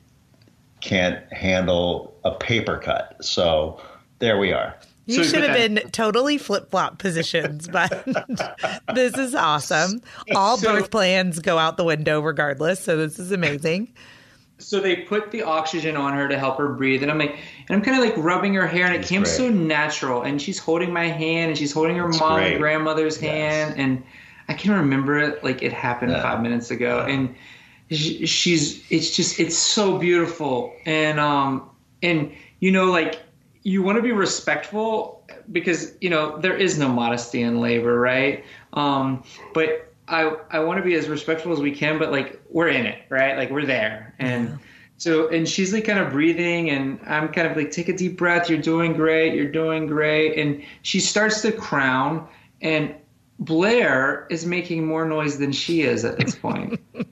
[SPEAKER 2] can't handle a paper cut. So there we are.
[SPEAKER 1] You so, should have been totally flip flop positions, but this is awesome. All so, birth plans go out the window regardless. So this is amazing.
[SPEAKER 3] So they put the oxygen on her to help her breathe, and I'm like, and I'm kind of like rubbing her hair, and it That's came great. so natural. And she's holding my hand, and she's holding her That's mom great. and grandmother's yes. hand, and I can remember it like it happened yeah. five minutes ago, and she's it's just it's so beautiful and um and you know like you want to be respectful because you know there is no modesty in labor right? Um but i i want to be as respectful as we can but like we're in it right? Like we're there. And yeah. so and she's like kind of breathing and i'm kind of like take a deep breath. You're doing great. You're doing great. And she starts to crown and blair is making more noise than she is at this point.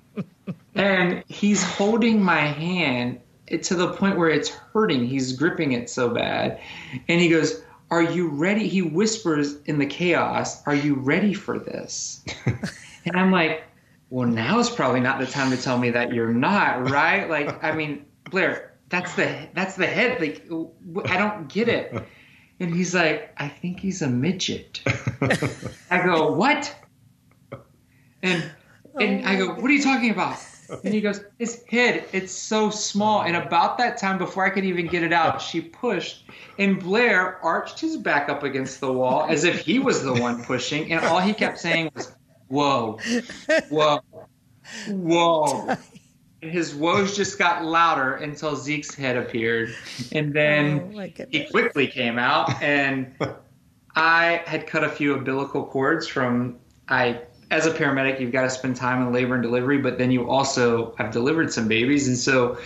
[SPEAKER 3] And he's holding my hand to the point where it's hurting. He's gripping it so bad. And he goes, Are you ready? He whispers in the chaos, Are you ready for this? and I'm like, Well, now is probably not the time to tell me that you're not, right? Like, I mean, Blair, that's the that's the head. Like, I don't get it. And he's like, I think he's a midget. I go, What? And and I go, What are you talking about? And he goes, His head, it's so small. And about that time, before I could even get it out, she pushed, and Blair arched his back up against the wall as if he was the one pushing. And all he kept saying was, Whoa, whoa, whoa. His woes just got louder until Zeke's head appeared. And then oh, he quickly came out, and I had cut a few umbilical cords from I as a paramedic, you've got to spend time in labor and delivery, but then you also have delivered some babies. And so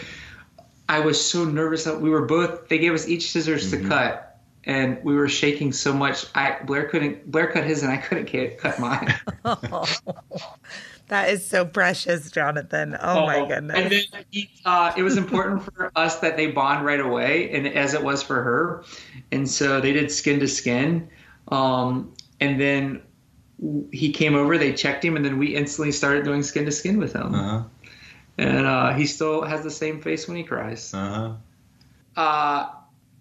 [SPEAKER 3] I was so nervous that we were both, they gave us each scissors mm-hmm. to cut and we were shaking so much. I, Blair couldn't, Blair cut his and I couldn't cut mine.
[SPEAKER 1] that is so precious, Jonathan. Oh, oh my goodness. And then
[SPEAKER 3] he, uh, it was important for us that they bond right away and as it was for her. And so they did skin to skin. Um, and then he came over, they checked him, and then we instantly started doing skin to skin with him. Uh-huh. And uh, he still has the same face when he cries. Uh-huh. Uh,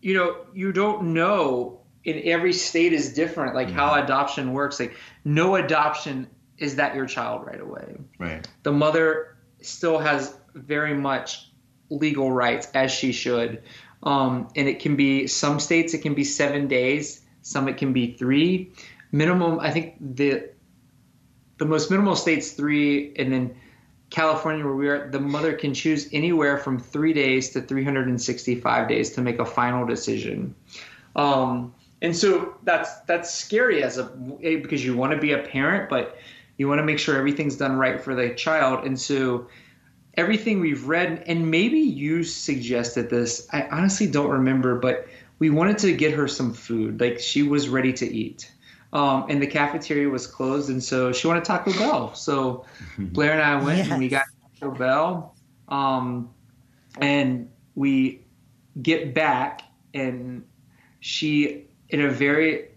[SPEAKER 3] you know, you don't know. In every state is different, like mm-hmm. how adoption works. Like no adoption is that your child right away.
[SPEAKER 2] Right.
[SPEAKER 3] The mother still has very much legal rights as she should. Um, and it can be some states it can be seven days, some it can be three. Minimum, I think the the most minimal state's three, and then California, where we are, the mother can choose anywhere from three days to 365 days to make a final decision. Um, and so that's that's scary as a because you want to be a parent, but you want to make sure everything's done right for the child. And so everything we've read, and maybe you suggested this, I honestly don't remember, but we wanted to get her some food. Like she was ready to eat. Um, and the cafeteria was closed, and so she wanted Taco Bell. So Blair and I went yes. and we got Taco Bell. Um, and we get back, and she, in a very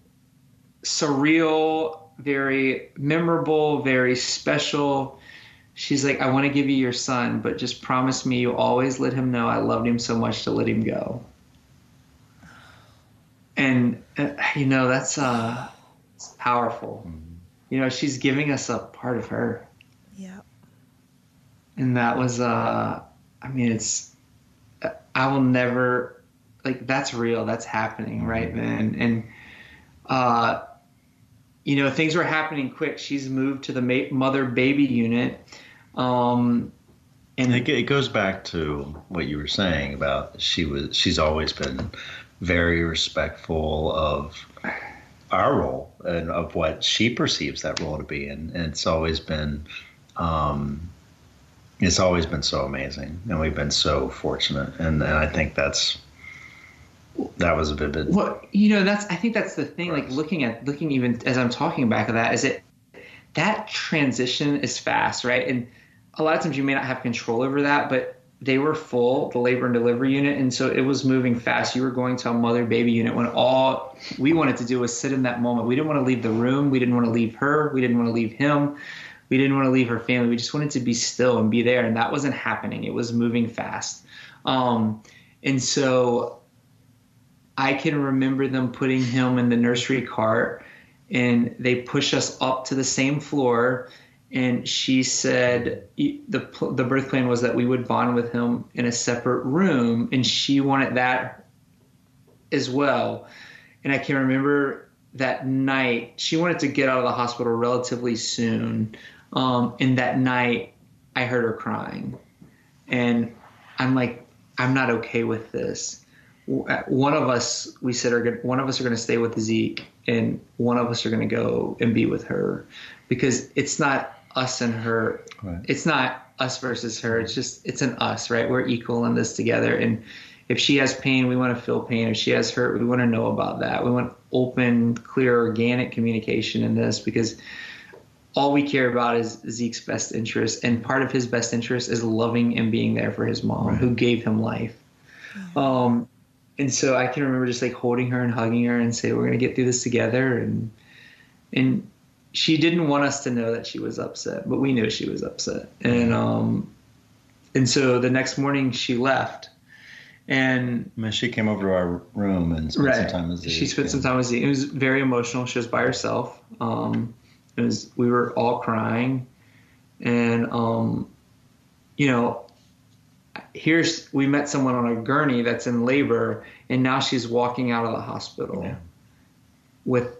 [SPEAKER 3] surreal, very memorable, very special, she's like, I want to give you your son, but just promise me you always let him know I loved him so much to let him go. And, uh, you know, that's, uh, it's powerful. Mm-hmm. You know, she's giving us a part of her.
[SPEAKER 1] Yeah.
[SPEAKER 3] And that was, uh, I mean, it's, I will never, like, that's real. That's happening right mm-hmm. then. And, uh, you know, things were happening quick. She's moved to the ma- mother baby unit. Um,
[SPEAKER 2] and it, it goes back to what you were saying about she was, she's always been very respectful of our role and of what she perceives that role to be, and, and it's always been, um, it's always been so amazing, and we've been so fortunate, and, and I think that's that was a vivid.
[SPEAKER 3] Well, you know, that's I think that's the thing. Like looking at looking even as I'm talking back of that, is it that transition is fast, right? And a lot of times you may not have control over that, but they were full, the labor and delivery unit, and so it was moving fast. You were going to a mother baby unit when all we wanted to do was sit in that moment. We didn't want to leave the room. We didn't want to leave her. We didn't want to leave him. We didn't want to leave her family. We just wanted to be still and be there, and that wasn't happening. It was moving fast, um, and so I can remember them putting him in the nursery cart, and they push us up to the same floor and she said the the birth plan was that we would bond with him in a separate room, and she wanted that as well. And I can remember that night she wanted to get out of the hospital relatively soon, um, and that night I heard her crying, and I'm like, I'm not okay with this. One of us, we said, are gonna, one of us are going to stay with Zeke, and one of us are going to go and be with her, because it's not us and her. Right. It's not us versus her. It's just it's an us, right? We're equal in this together. And if she has pain, we want to feel pain. If she has hurt, we want to know about that. We want open, clear, organic communication in this because all we care about is Zeke's best interest, and part of his best interest is loving and being there for his mom, right. who gave him life. Um, and so I can remember just like holding her and hugging her and say, "We're gonna get through this together," and and she didn't want us to know that she was upset, but we knew she was upset. And um, and so the next morning she left. And
[SPEAKER 2] I mean, she came over to our room and spent right. some time with
[SPEAKER 3] Z. She spent yeah. some time with Z. It was very emotional. She was by herself. Um, it was we were all crying, and um, you know, here's we met someone on a gurney that's in labor, and now she's walking out of the hospital yeah. with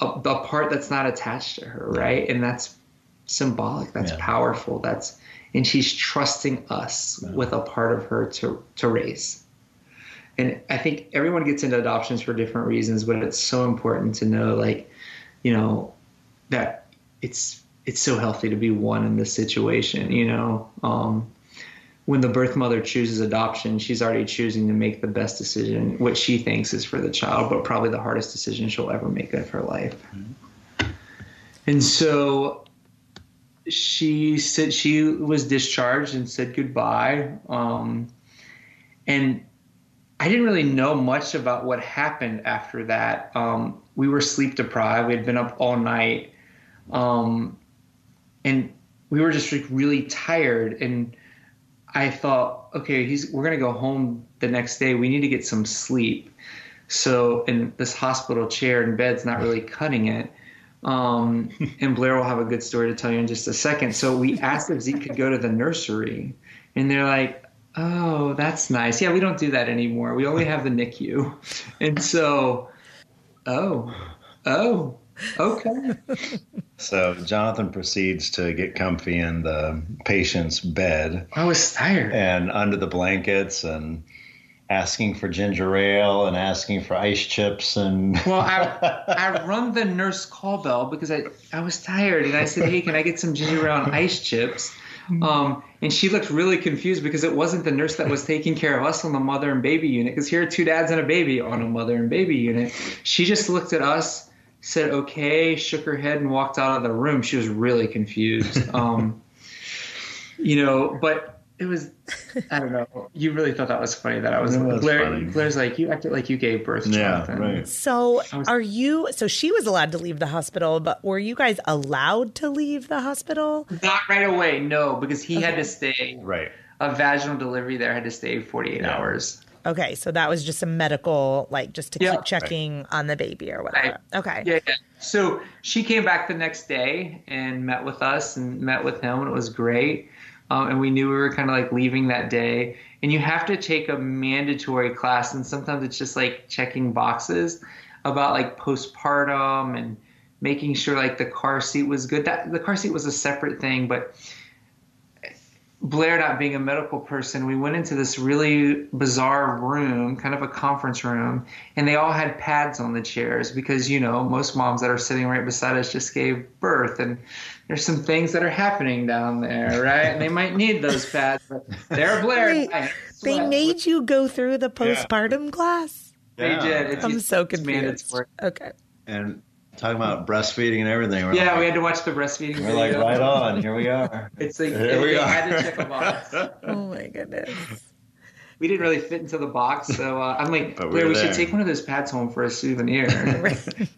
[SPEAKER 3] a, a, part that's not attached to her, right? And that's symbolic. That's yeah. powerful. That's and she's trusting us yeah. with a part of her to to raise. And I think everyone gets into adoptions for different reasons, but it's so important to know, like, you know, that it's it's so healthy to be one in this situation. You know, um, when the birth mother chooses adoption, she's already choosing to make the best decision, what she thinks is for the child, but probably the hardest decision she'll ever make of her life. Mm-hmm. And so she said she was discharged and said goodbye. Um, and I didn't really know much about what happened after that. Um, we were sleep deprived. We had been up all night. Um, and we were just like really tired. And I thought, okay, he's we're gonna go home the next day. We need to get some sleep. So, in this hospital chair and bed's not really cutting it. Um, and Blair will have a good story to tell you in just a second. So we asked if Zeke could go to the nursery, and they're like, Oh, that's nice. Yeah, we don't do that anymore. We only have the NICU. And so, oh, oh, okay.
[SPEAKER 2] So Jonathan proceeds to get comfy in the patient's bed.
[SPEAKER 3] I was tired.
[SPEAKER 2] And under the blankets and asking for ginger ale and asking for ice chips and
[SPEAKER 3] well I, I rung the nurse call bell because I, I was tired and I said hey can I get some ginger ale and ice chips um, and she looked really confused because it wasn't the nurse that was taking care of us on the mother and baby unit because here are two dads and a baby on a mother and baby unit she just looked at us said okay shook her head and walked out of the room she was really confused um, you know but it was I don't know. You really thought that was funny that I was, was Blair, funny. Blair's like you acted like you gave birth, Jonathan.
[SPEAKER 1] Yeah, right. So was, are you? So she was allowed to leave the hospital, but were you guys allowed to leave the hospital?
[SPEAKER 3] Not right away, no, because he okay. had to stay.
[SPEAKER 2] Right.
[SPEAKER 3] A vaginal delivery there had to stay 48 yeah. hours.
[SPEAKER 1] Okay, so that was just a medical, like just to yeah. keep checking right. on the baby or whatever. Right. Okay.
[SPEAKER 3] Yeah, yeah. So she came back the next day and met with us and met with him, and it was great um, and we knew we were kind of like leaving that day. And you have to take a mandatory class, and sometimes it's just like checking boxes about like postpartum and making sure like the car seat was good. That the car seat was a separate thing, but Blair not being a medical person, we went into this really bizarre room, kind of a conference room, and they all had pads on the chairs because, you know, most moms that are sitting right beside us just gave birth. And there's some things that are happening down there, right? and they might need those pads, but they're Blair. Wait,
[SPEAKER 1] they made you go through the postpartum yeah. class?
[SPEAKER 3] They did.
[SPEAKER 1] It's, I'm so confused. Okay.
[SPEAKER 2] And talking about breastfeeding and everything.
[SPEAKER 3] We're yeah, like, we had to watch the breastfeeding.
[SPEAKER 2] We're video. like, right on. Here we are.
[SPEAKER 3] It's like here we are. had to check a box.
[SPEAKER 1] oh my goodness.
[SPEAKER 3] We didn't really fit into the box, so uh, I'm like, Blair, we, we should take one of those pads home for a souvenir.
[SPEAKER 1] right.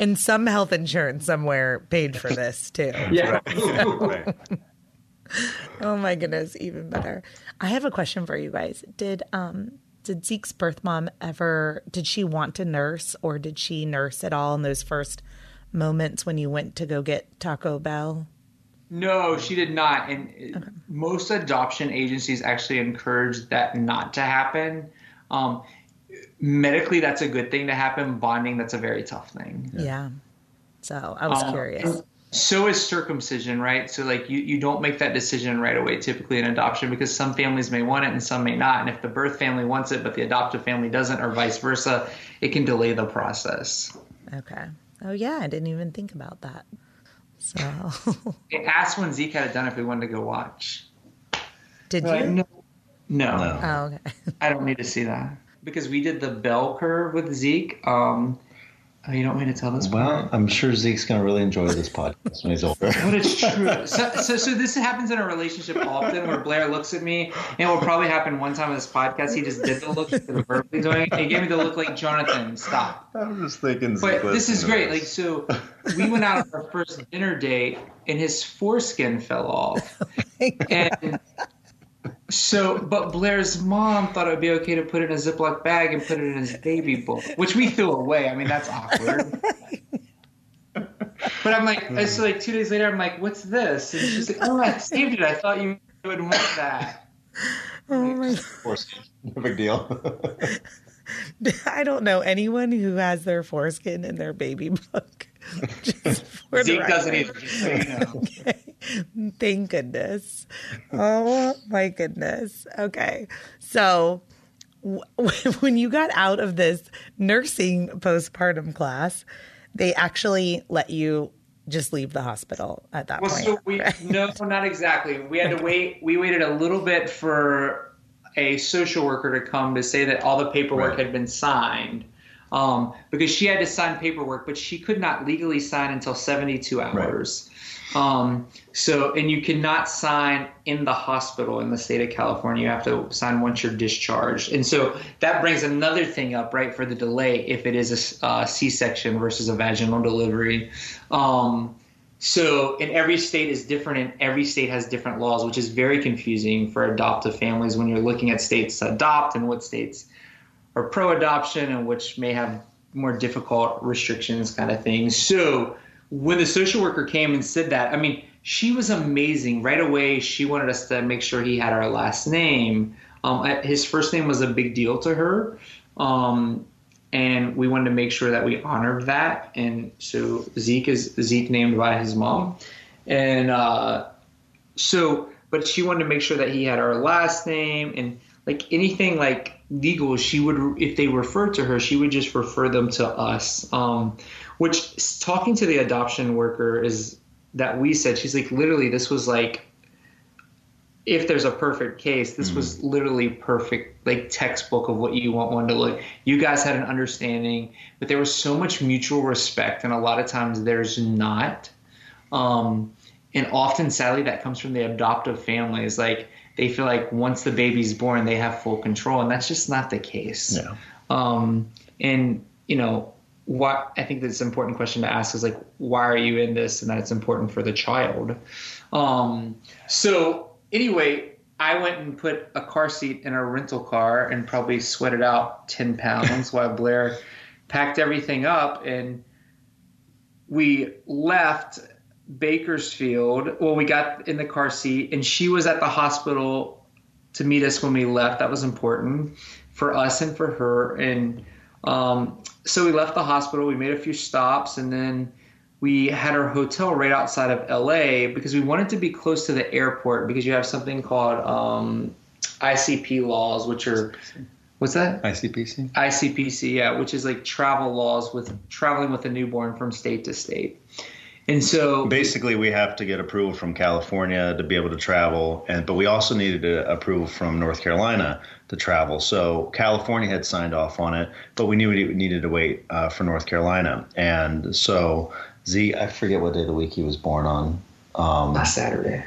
[SPEAKER 1] And some health insurance somewhere paid for this too.
[SPEAKER 3] yeah.
[SPEAKER 1] oh my goodness, even better. I have a question for you guys. Did um did Zeke's birth mom ever did she want to nurse or did she nurse at all in those first moments when you went to go get Taco Bell?
[SPEAKER 3] No, she did not. And okay. most adoption agencies actually encourage that not to happen. Um, medically, that's a good thing to happen. Bonding, that's a very tough thing.
[SPEAKER 1] Yeah. yeah. So I was um, curious
[SPEAKER 3] so is circumcision, right? So like you, you don't make that decision right away typically in adoption because some families may want it and some may not. And if the birth family wants it but the adoptive family doesn't or vice versa, it can delay the process.
[SPEAKER 1] Okay. Oh yeah, I didn't even think about that. So
[SPEAKER 3] they asked when Zeke had it done if we wanted to go watch.
[SPEAKER 1] Did you? no.
[SPEAKER 3] no.
[SPEAKER 1] no. Oh, okay.
[SPEAKER 3] I don't need to see that. Because we did the bell curve with Zeke. Um, Oh, you don't want me to tell this?
[SPEAKER 2] Well, part? I'm sure Zeke's going to really enjoy this podcast when he's older.
[SPEAKER 3] but it's true. So, so, so, this happens in a relationship often where Blair looks at me, and it will probably happen one time in this podcast. He just did the look instead of verbally doing it. He gave me the look like Jonathan, stop.
[SPEAKER 2] I'm just thinking.
[SPEAKER 3] But this is great. Like, so we went out on our first dinner date, and his foreskin fell off, oh and so, but Blair's mom thought it would be okay to put it in a Ziploc bag and put it in his baby book, which we threw away. I mean, that's awkward. but I'm like, so hmm. like two days later, I'm like, what's this? And she's like, oh, I saved it. I thought you would want that.
[SPEAKER 1] Oh my!
[SPEAKER 2] No big deal.
[SPEAKER 1] I don't know anyone who has their foreskin in their baby book.
[SPEAKER 3] Zeke doesn't either. So you know.
[SPEAKER 1] okay. Thank goodness. Oh my goodness. Okay. So when you got out of this nursing postpartum class, they actually let you just leave the hospital at that
[SPEAKER 3] well,
[SPEAKER 1] point.
[SPEAKER 3] So we, right? No, not exactly. We had to wait. We waited a little bit for a social worker to come to say that all the paperwork right. had been signed. Um, because she had to sign paperwork, but she could not legally sign until 72 hours. Right. Um, so, and you cannot sign in the hospital in the state of California. You have to sign once you're discharged. And so that brings another thing up, right, for the delay if it is a uh, section versus a vaginal delivery. Um, so, and every state is different, and every state has different laws, which is very confusing for adoptive families when you're looking at states to adopt and what states are pro adoption and which may have more difficult restrictions, kind of things. So, when the social worker came and said that, I mean, she was amazing. Right away, she wanted us to make sure he had our last name. Um, his first name was a big deal to her. Um, and we wanted to make sure that we honored that. And so Zeke is Zeke named by his mom, and uh, so but she wanted to make sure that he had our last name and like anything like legal. She would if they referred to her, she would just refer them to us. Um, which talking to the adoption worker is that we said she's like literally this was like if there's a perfect case, this mm-hmm. was literally perfect, like textbook of what you want one to look. You guys had an understanding, but there was so much mutual respect, and a lot of times there's not. Um, and often, sadly, that comes from the adoptive families. Like they feel like once the baby's born, they have full control, and that's just not the case.
[SPEAKER 2] Yeah.
[SPEAKER 3] Um, and you know, what I think that's an important question to ask is like, why are you in this, and that it's important for the child. Um, so anyway, I went and put a car seat in a rental car and probably sweated out 10 pounds while Blair packed everything up. And we left Bakersfield. Well, we got in the car seat, and she was at the hospital to meet us when we left. That was important for us and for her. And um, so we left the hospital. We made a few stops, and then we had our hotel right outside of LA because we wanted to be close to the airport because you have something called um, ICP laws, which are what's that?
[SPEAKER 2] ICPC.
[SPEAKER 3] ICPC, yeah, which is like travel laws with traveling with a newborn from state to state. And so
[SPEAKER 2] basically, we have to get approval from California to be able to travel, and but we also needed to approval from North Carolina to travel. So California had signed off on it, but we knew we needed to wait uh, for North Carolina, and so Z, I forget what day of the week he was born on.
[SPEAKER 3] Um, Last Saturday.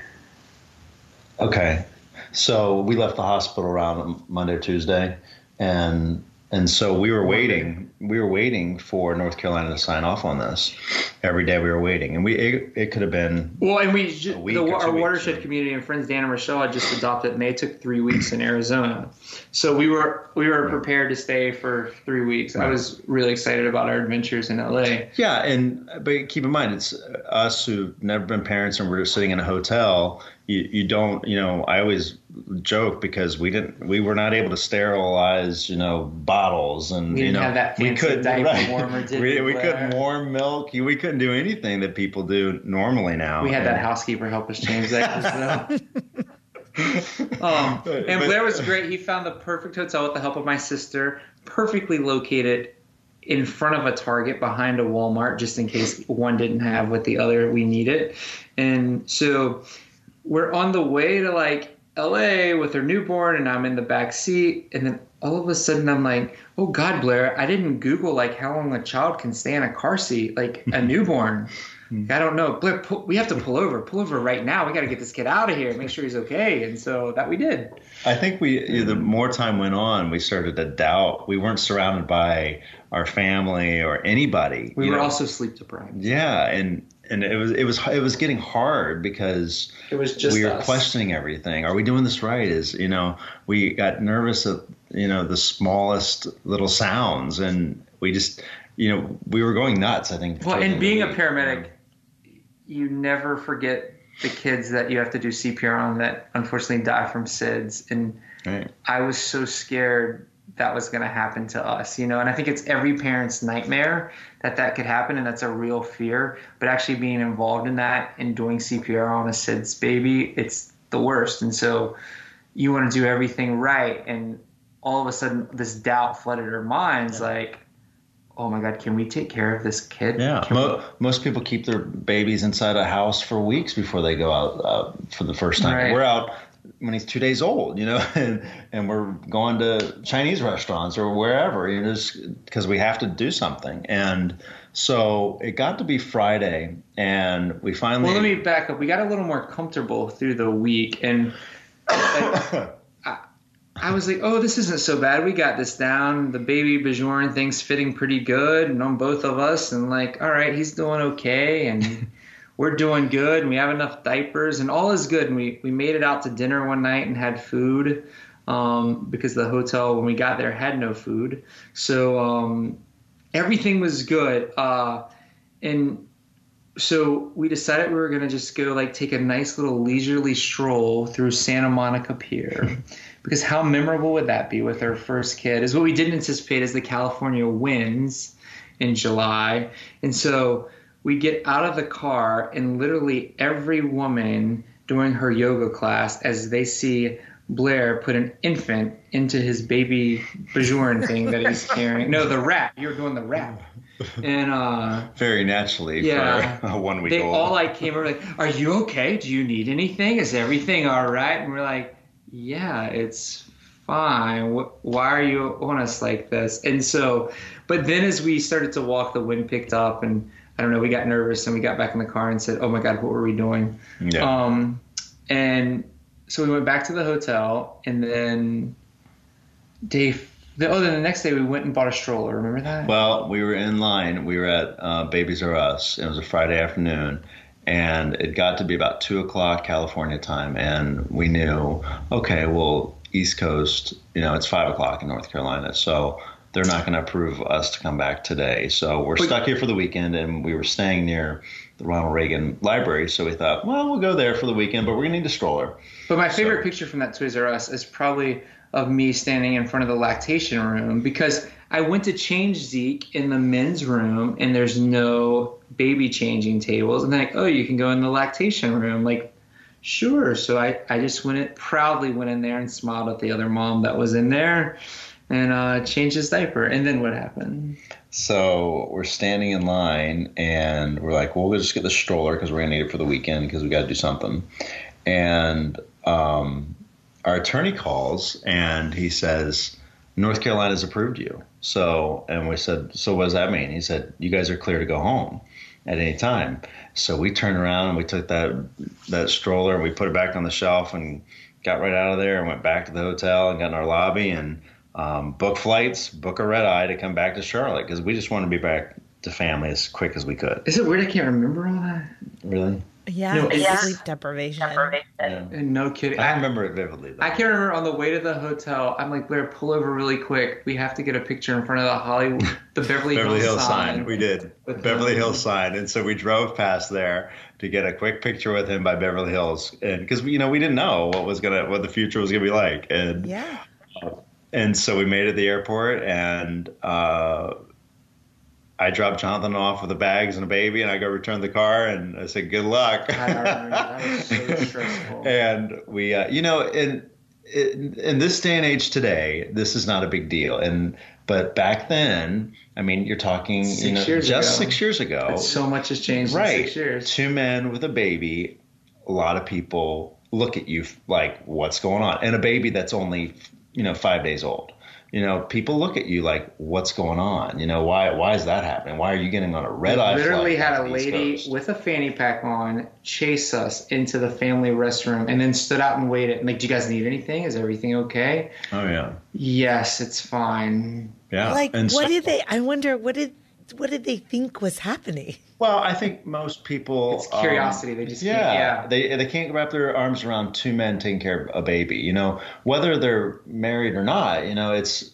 [SPEAKER 2] Okay, so we left the hospital around Monday or Tuesday, and and so we were waiting. We were waiting for North Carolina to sign off on this. Every day we were waiting, and we it, it could have been
[SPEAKER 3] well. And we just, the, our watershed weeks. community and friends Dan and Rochelle had just adopted, and they took three weeks in Arizona. So we were we were prepared to stay for three weeks. Right. I was really excited about our adventures in LA.
[SPEAKER 2] Yeah, and but keep in mind, it's us who've never been parents and we're sitting in a hotel you, you don't you know I always joke because we didn't we were not able to sterilize you know bottles and
[SPEAKER 3] we
[SPEAKER 2] you
[SPEAKER 3] know we couldn't right. warmer,
[SPEAKER 2] we, we couldn't warm milk we couldn't do anything that people do normally now.
[SPEAKER 3] We had and, that housekeeper help us change that. um, and Blair was great. He found the perfect hotel with the help of my sister, perfectly located in front of a Target behind a Walmart, just in case one didn't have what the other we needed. And so we're on the way to like LA with her newborn and I'm in the back seat and then all of a sudden I'm like, oh God, Blair, I didn't Google like how long a child can stay in a car seat, like a newborn. Hmm. I don't know. Blair, pull, we have to pull over. Pull over right now. We got to get this kid out of here. Make sure he's okay. And so that we did.
[SPEAKER 2] I think we the mm-hmm. more time went on, we started to doubt. We weren't surrounded by our family or anybody.
[SPEAKER 3] We were know. also sleep deprived.
[SPEAKER 2] Yeah, and and it was it was it was getting hard because
[SPEAKER 3] it was just
[SPEAKER 2] we were
[SPEAKER 3] us.
[SPEAKER 2] questioning everything. Are we doing this right? Is you know we got nervous at you know the smallest little sounds, and we just you know we were going nuts. I think.
[SPEAKER 3] Well, and being a paramedic, you never forget the kids that you have to do CPR on that unfortunately die from SIDS, and right. I was so scared that was going to happen to us, you know. And I think it's every parent's nightmare that that could happen, and that's a real fear. But actually being involved in that and doing CPR on a SIDS baby, it's the worst. And so you want to do everything right, and all of a sudden this doubt flooded our minds, yeah. like. Oh my God! Can we take care of this kid?
[SPEAKER 2] Yeah, Mo- most people keep their babies inside a house for weeks before they go out uh, for the first time. Right. We're out when he's two days old, you know, and, and we're going to Chinese restaurants or wherever, you know, because we have to do something. And so it got to be Friday, and we finally.
[SPEAKER 3] Well, let me back up. We got a little more comfortable through the week, and I, I, was like, "Oh, this isn't so bad. We got this down. The BabyBjörn thing's fitting pretty good, and on both of us, and like, all right, he's doing okay, and." We're doing good and we have enough diapers and all is good. And we, we made it out to dinner one night and had food um, because the hotel, when we got there, had no food. So um, everything was good. Uh, and so we decided we were going to just go like take a nice little leisurely stroll through Santa Monica Pier because how memorable would that be with our first kid? Is what we didn't anticipate is the California winds in July, and so we get out of the car and literally every woman during her yoga class as they see Blair put an infant into his baby Bajoran thing that he's carrying. No, the wrap. You were doing the wrap. And uh
[SPEAKER 2] very naturally
[SPEAKER 3] yeah,
[SPEAKER 2] for a one week
[SPEAKER 3] they
[SPEAKER 2] old.
[SPEAKER 3] all like came over like, Are you okay? Do you need anything? Is everything all right? And we're like, Yeah, it's fine. Why are you on us like this? And so, but then as we started to walk, the wind picked up and I don't know, we got nervous and we got back in the car and said, Oh my God, what were we doing?
[SPEAKER 2] Yeah.
[SPEAKER 3] Um, and so we went back to the hotel and then day the, oh then the next day we went and bought a stroller remember that
[SPEAKER 2] Well, we were in line. We were at uh, Babies R Us. It was a Friday afternoon, and it got to be about two o'clock California time, and we knew, okay, well, East Coast, you know, it's five o'clock in North Carolina, so they're not going to approve us to come back today. So we're
[SPEAKER 3] But-
[SPEAKER 2] stuck here for the weekend, and we were staying near the Ronald Reagan Library, so we thought, well, we'll go there for the weekend, but we're going to need a stroller.
[SPEAKER 3] but my favorite
[SPEAKER 2] So-
[SPEAKER 3] picture from that toys r us is probably of me standing in front of the lactation room because i went to change zeke in the men's room and there's no baby changing tables and they're like oh you can go in the lactation room like sure so i, I just went in, proudly went in there and smiled at the other mom that was in there and uh, his diaper and then what happened
[SPEAKER 2] So we're standing in line, and we're like, "Well, we'll just get the stroller because we're gonna need it for the weekend because we got to do something." And um, our attorney calls, and he says, "North Carolina's approved you." So, and we said, "So what does that mean?" He said, "You guys are clear to go home at any time." So we turned around and we took that that stroller and we put it back on the shelf and got right out of there and went back to the hotel and got in our lobby and um, book flights, book a red eye to come back to Charlotte because we just wanted to be back to family as quick as we could.
[SPEAKER 3] is it weird i can't remember all that
[SPEAKER 2] Really?
[SPEAKER 1] Yeah,
[SPEAKER 3] No,
[SPEAKER 1] it's
[SPEAKER 3] it's-
[SPEAKER 1] sleep deprivation.
[SPEAKER 2] Yeah.
[SPEAKER 3] and no kidding
[SPEAKER 2] I remember it vividly. Though.
[SPEAKER 3] I can remember on the way to the hotel, I'm like, Blair, pull over really quick. We have to get a picture in front of the Hollywood, the Beverly,
[SPEAKER 2] Beverly
[SPEAKER 3] Hills,
[SPEAKER 2] Hills
[SPEAKER 3] sign.
[SPEAKER 2] sign. We did.
[SPEAKER 3] With
[SPEAKER 2] Beverly
[SPEAKER 3] the-
[SPEAKER 2] Hills sign. And so we drove past there to get a quick picture with him by Beverly Hills. And because, you know, we didn't know what was going to, what the future was going to be like. And,
[SPEAKER 1] Yeah.
[SPEAKER 2] And so we made it to the airport and, uh, I dropped Jonathan off with the bags and a baby, and I go return the car, and I said, "Good luck."
[SPEAKER 3] I remember that was so stressful.
[SPEAKER 2] and we, uh, you know, in, in in this day and age today, this is not a big deal. And but back then, I mean, you're talking, you know,
[SPEAKER 3] years
[SPEAKER 2] just
[SPEAKER 3] ago.
[SPEAKER 2] six years ago,
[SPEAKER 3] But so much has changed
[SPEAKER 2] right?
[SPEAKER 3] in six years.
[SPEAKER 2] Two men with a baby. A lot of people look at you like, "What's going on?" And a baby that's only, you know, five days old. You know, people look at you like, "What's going on?" You know, why why is that happening? Why are you getting on a red eye?
[SPEAKER 3] Literally had a lady
[SPEAKER 2] Coast?
[SPEAKER 3] with a fanny pack on chase us into the family restroom and then stood out and waited. Like, do you guys need anything? Is everything okay?
[SPEAKER 2] Oh yeah,
[SPEAKER 3] Yes, it's fine.
[SPEAKER 2] yeah.
[SPEAKER 1] Like,
[SPEAKER 2] And
[SPEAKER 1] what
[SPEAKER 2] so-
[SPEAKER 1] did they? I wonder what did what did they think was happening?
[SPEAKER 2] Well, I think most people.
[SPEAKER 3] It's curiosity. They um, just
[SPEAKER 2] yeah,
[SPEAKER 3] yeah.
[SPEAKER 2] They they can't wrap their arms around two men taking care of a baby. You know, whether they're married or not. You know, it's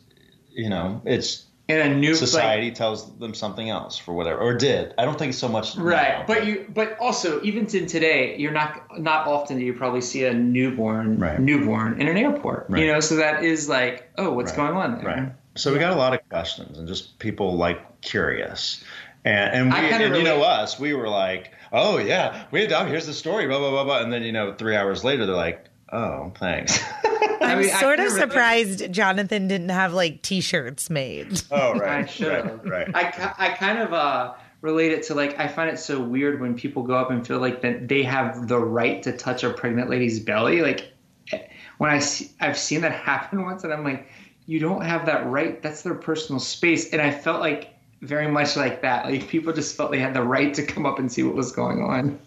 [SPEAKER 2] you know, it's
[SPEAKER 3] And a new like,
[SPEAKER 2] society tells them something else for whatever, or did. I don't think so much.
[SPEAKER 3] Right,
[SPEAKER 2] now.
[SPEAKER 3] but you, but also even to today, you're not not often do you probably see a newborn
[SPEAKER 2] Right.
[SPEAKER 3] newborn in an airport.
[SPEAKER 2] Right.
[SPEAKER 3] You know, so that is like, oh, what's
[SPEAKER 2] Right.
[SPEAKER 3] going on there?
[SPEAKER 2] Right. So we got a lot of questions and just people like curious. And, and, we,
[SPEAKER 3] kinda
[SPEAKER 2] and you know us, we were like, oh yeah, we had, here's the story, blah blah blah blah, and then you know three hours later they're like, oh thanks.
[SPEAKER 1] I'm
[SPEAKER 3] mean,
[SPEAKER 1] sort of
[SPEAKER 3] kinda relate-
[SPEAKER 1] surprised Jonathan didn't have like T-shirts made.
[SPEAKER 2] oh right,
[SPEAKER 3] I
[SPEAKER 2] right,
[SPEAKER 3] should have.
[SPEAKER 2] right, right.
[SPEAKER 3] I, I kind of uh, relate it to like I find it so weird when people go up and feel like that they have the right to touch a pregnant lady's belly. Like eh, when I see, I've seen that happen once, and I'm like, you don't have that right. That's their personal space. And I felt like very much like that. Like people just felt they had the right to come up and see what was going on.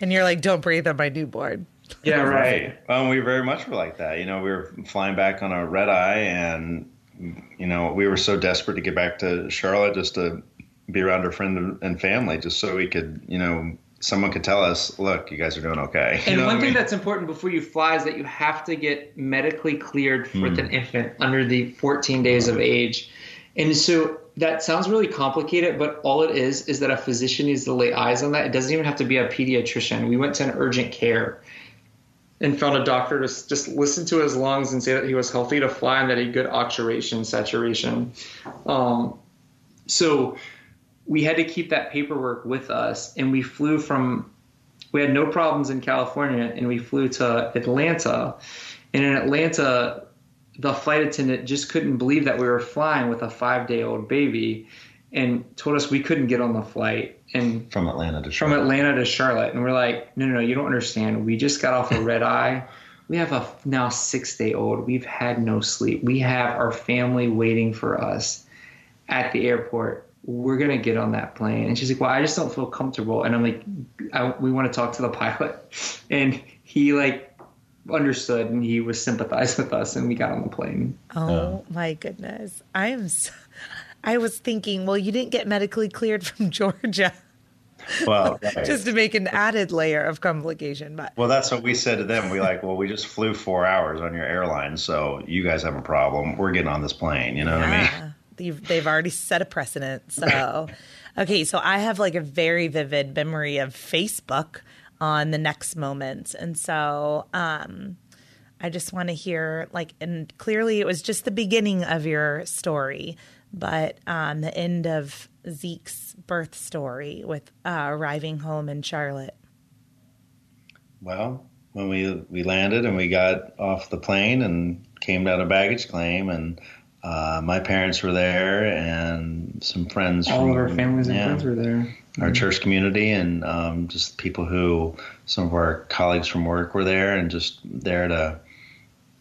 [SPEAKER 1] And you're like, don't breathe on my newborn.
[SPEAKER 3] Yeah,
[SPEAKER 2] Right. Well, we very much were like that. You know, we were flying back on a red eye, and you know, we were so desperate to get back to Charlotte just to be around our friend and family, just so we could, you know, someone could tell us, "Look, you guys are doing okay." You
[SPEAKER 3] And one
[SPEAKER 2] I
[SPEAKER 3] thing
[SPEAKER 2] mean?
[SPEAKER 3] that's important before you fly is that you have to get medically cleared for
[SPEAKER 2] Hmm.
[SPEAKER 3] an infant under the 14 days of age. And so that sounds really complicated, but all it is is that a physician needs to lay eyes on that. It doesn't even have to be a pediatrician. We went to an urgent care. and found a doctor to just listen to his lungs and say that he was healthy to fly and that he had good oxygenation saturation. Um, so we had to keep that paperwork with us, and we flew from. We had no problems in California, and we flew to Atlanta. And in Atlanta, the flight attendant just couldn't believe that we were flying with a five day old baby and told us we couldn't get on the flight and
[SPEAKER 2] from Atlanta to
[SPEAKER 3] Charlotte. from Atlanta to Charlotte and we're like no no no you don't understand we just got off a red eye we have a now 6 day old we've had no sleep we have our family waiting for us at the airport we're going to get on that plane and she's like well I just don't feel comfortable and I'm like we want to talk to the pilot and he like understood and he was sympathized with us and we got on the plane.
[SPEAKER 1] Oh my goodness. I am so, I was thinking, well, you didn't get medically cleared from Georgia.
[SPEAKER 2] Well,
[SPEAKER 1] right. just to make an added layer of complication, but
[SPEAKER 2] well, that's what we said to them. We like, well, we just flew four hours on your airline, so you guys have a problem. We're getting on this plane. You know yeah. what I mean?
[SPEAKER 1] They've, they've already set a precedent. So, okay, so I have like a very vivid memory of Facebook on the next moment, And so um, I just want to hear, like, and clearly it was just the beginning of your story, but um, the end of Zeke's birth story with uh, arriving home in Charlotte.
[SPEAKER 2] Well, when we we landed and we got off the plane and came down a baggage claim and uh, my parents were there and some friends.
[SPEAKER 3] All from, of our families and friends were there
[SPEAKER 2] our church community and um, just people who some of our colleagues from work were there and just there to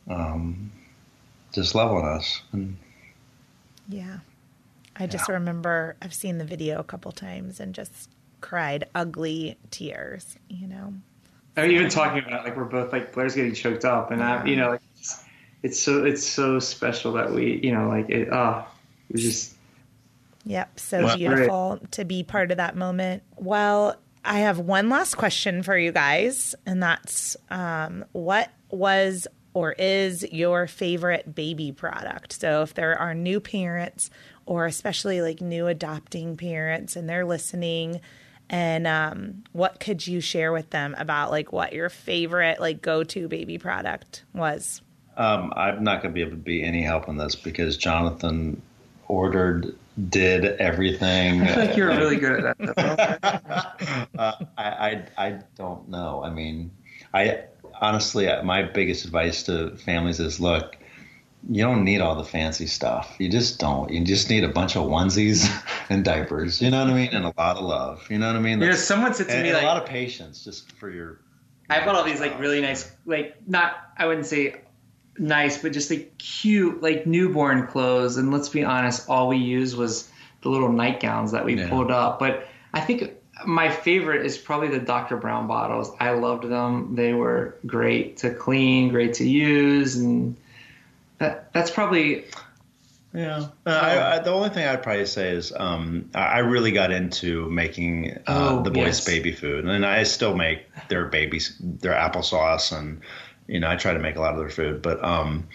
[SPEAKER 2] um, just love on us. And,
[SPEAKER 1] yeah. I just yeah. remember I've seen the video a couple times and just cried ugly tears, you know.
[SPEAKER 3] I mean, even talking about like we're both like Blair's getting choked up, and yeah. I, you know, like it's, so it's so special that we, you know, like it. Ah, oh, it was just
[SPEAKER 1] Yep. So beautiful great. to be part of that moment. Well, I have one last question for you guys, and that's um, what was or is your favorite baby product? So if there are new parents or especially like new adopting parents and they're listening, and um, what could you share with them about like what your favorite like go-to baby product was?
[SPEAKER 2] Um, I'm not going to be able to be any help in this because Jonathan ordered did everything.
[SPEAKER 3] I feel like you're really good at that.
[SPEAKER 2] uh, I, I, I don't know. I mean, I honestly, uh, my biggest advice to families is look, you don't need all the fancy stuff. You just don't. You just need a bunch of onesies and diapers. You know what I mean? And a lot of love. You know what I mean?
[SPEAKER 3] You know, someone said to
[SPEAKER 2] and,
[SPEAKER 3] me
[SPEAKER 2] and
[SPEAKER 3] like
[SPEAKER 2] a lot of patience just for your.
[SPEAKER 3] I bought all these like really nice, like not I wouldn't say nice, but just like cute, like newborn clothes. And let's be honest, all we used was the little nightgowns that we yeah. pulled up. But I think my favorite is probably the Dr. Brown bottles. I loved them. They were great to clean, great to use, and that that's probably.
[SPEAKER 2] Yeah, uh, I, I, the only thing I'd probably say is um, I really got into making uh, oh, the boys' yes. baby food, and I still make their babies their applesauce and you know, I try to make a lot of their food, but um,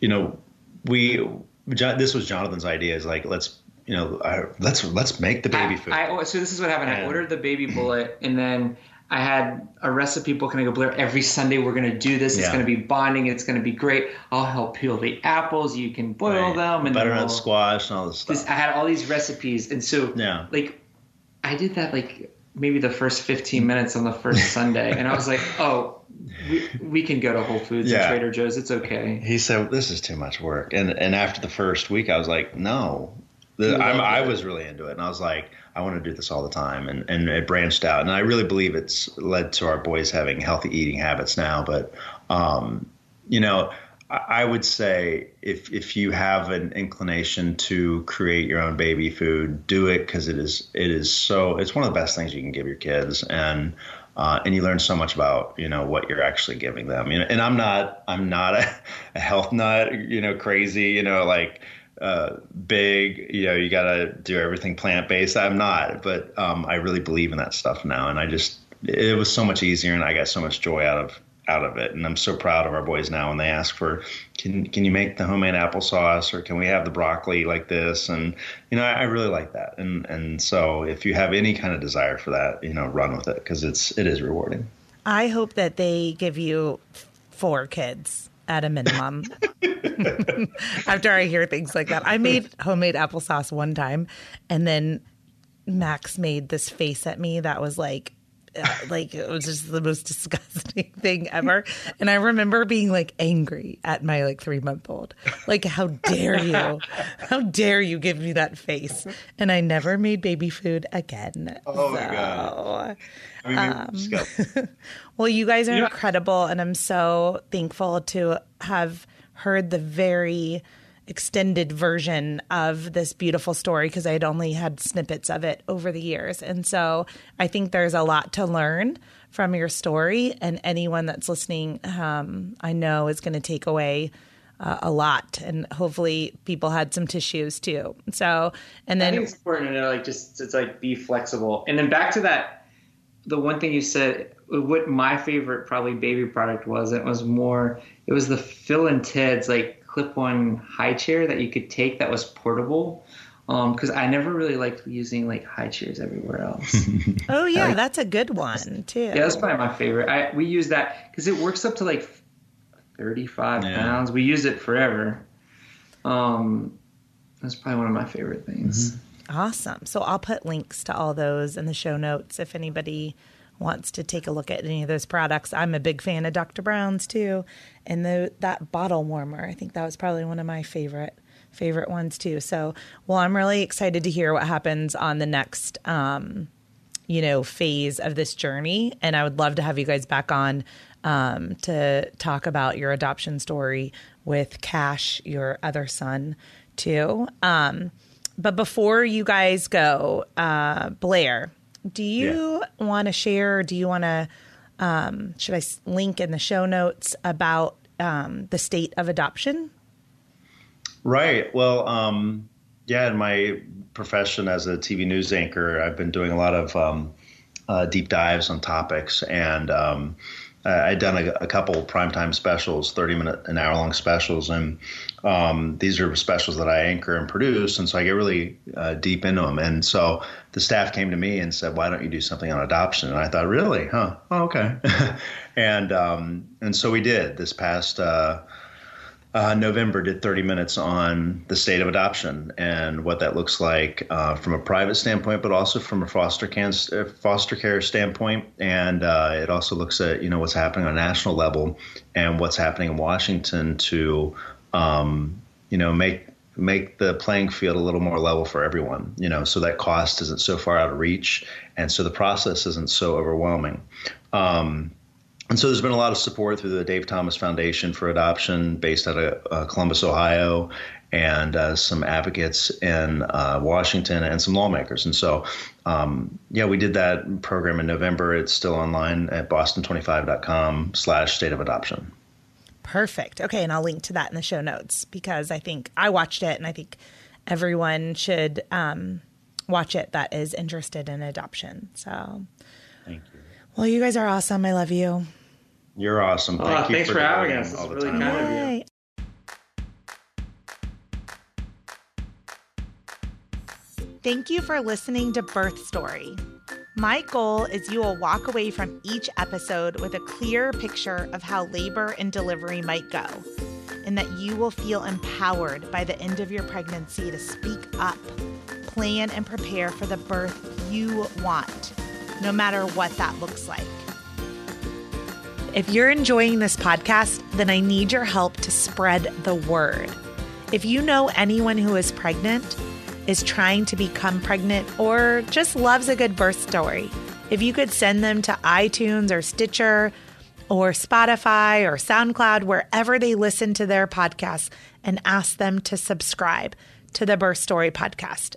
[SPEAKER 2] you know, we this was Jonathan's idea. Is like let's you know I, let's let's make the baby
[SPEAKER 3] I,
[SPEAKER 2] food.
[SPEAKER 3] I, so this is what happened. And, I ordered the baby bullet, and then I had a recipe book, and I go, Blair, every Sunday we're going to do this. It's yeah. going to be bonding. It's going to be great. I'll help peel the apples. You can boil right. them and
[SPEAKER 2] butternut we'll, squash and all this stuff.
[SPEAKER 3] This, I had all these recipes, and so yeah, like I did that like maybe the first 15 minutes on the first Sunday, and I was like, oh we, we can go to Whole Foods yeah. and Trader Joe's. It's okay.
[SPEAKER 2] He said, "This is too much work." And and after the first week, I was like, "No." The, i was really into it, and I was like, "I want to do this all the time." And and it branched out, and I really believe it's led to our boys having healthy eating habits now. But um, you know, I would say if if you have an inclination to create your own baby food, do it because it is it is so it's one of the best things you can give your kids, and uh, and you learn so much about you know what you're actually giving them. You know, and I'm not I'm not a, a health nut, you know, crazy, you know, like uh, big, you know, you got to do everything plant based. I'm not, but um, I really believe in that stuff now, and I just it was so much easier, and I got so much joy out of out of it. And I'm so proud of our boys now when they ask for, can can you make the homemade applesauce or can we have the broccoli like this? And you know, I, I really like that. And and so if you have any kind of desire for that, you know, run with it because it's it is rewarding.
[SPEAKER 1] I hope that they give you four kids at a minimum. After I hear things like that, I made homemade applesauce one time, and then Max made this face at me that was like, like it was just the most disgusting thing ever. And I remember being like angry at my like three month old, like, how dare you? How dare you give me that face? And I never made baby food again.
[SPEAKER 2] Oh so, my god! I mean,
[SPEAKER 1] um, well, you guys are incredible, and I'm so thankful to have heard the very extended version of this beautiful story because I'd only had snippets of it over the years. And so I think there's a lot to learn from your story, and anyone that's listening, um, I know, is going to take away. Uh, a lot, and hopefully people had some tissues too. So, and then
[SPEAKER 3] it's important to like, just it's like be flexible. And then back to that, the one thing you said, what my favorite probably baby product was, it was more, it was the Phil and Ted's like clip-on high chair that you could take that was portable because um, I never really liked using like high chairs everywhere else.
[SPEAKER 1] oh yeah, like, that's a good one too.
[SPEAKER 3] Yeah, that's probably my favorite. I we use that because it works up to like thirty-five yeah. pounds. We use it forever. Um, that's probably one of my favorite things.
[SPEAKER 1] Mm-hmm. Awesome. So I'll put links to all those in the show notes if anybody wants to take a look at any of those products. I'm a big fan of Dr. Brown's too, and the that bottle warmer. I think that was probably one of my favorite favorite ones too. So, well, I'm really excited to hear what happens on the next um, you know phase of this journey, and I would love to have you guys back on um, to talk about your adoption story with Cash, your other son, too. Um, but before you guys go, uh, Blair, do you yeah. want to share? do you want to? Um, should I link in the show notes about um, the state of adoption?
[SPEAKER 2] Right. Well, um, yeah, in my profession as a TV news anchor, I've been doing a lot of um, uh, deep dives on topics, and um, I'd done a, a couple primetime specials, 30 minute, an hour long specials. And um, these are specials that I anchor and produce. And so I get really uh, deep into them. And so the staff came to me and said, why don't you do something on adoption? And I thought, really? Huh? Oh, okay. and, um, and so we did this past, uh, uh, November did 30 minutes on the state of adoption and what that looks like uh, from a private standpoint, but also from a foster care, uh, foster care standpoint. And uh, it also looks at you know what's happening on a national level and what's happening in Washington to um, you know make make the playing field a little more level for everyone. You know, so that cost isn't so far out of reach, and so the process isn't so overwhelming. Um, and so there's been a lot of support through the Dave Thomas Foundation for Adoption, based out of uh, Columbus, Ohio, and uh, some advocates in uh, Washington and some lawmakers. And so, um, yeah, we did that program in November. It's still online at boston25.com slash state of adoption.
[SPEAKER 1] Perfect. Okay, and I'll link to that in the show notes because I think I watched it and I think everyone should um, watch it that is interested in adoption. So,
[SPEAKER 2] thank you.
[SPEAKER 1] Well, you guys are awesome. I love you.
[SPEAKER 2] You're awesome.
[SPEAKER 3] Thank oh, you thanks for, for having us. It's really kind of you.
[SPEAKER 1] Thank you for listening to Birth Story. My goal is you will walk away from each episode with a clear picture of how labor and delivery might go, and that you will feel empowered by the end of your pregnancy to speak up, plan, and prepare for the birth you want, no matter what that looks like. If you're enjoying this podcast, then I need your help to spread the word. If you know anyone who is pregnant, is trying to become pregnant, or just loves a good birth story, if you could send them to iTunes or Stitcher or Spotify or SoundCloud, wherever they listen to their podcasts, and ask them to subscribe to the Birth Story podcast.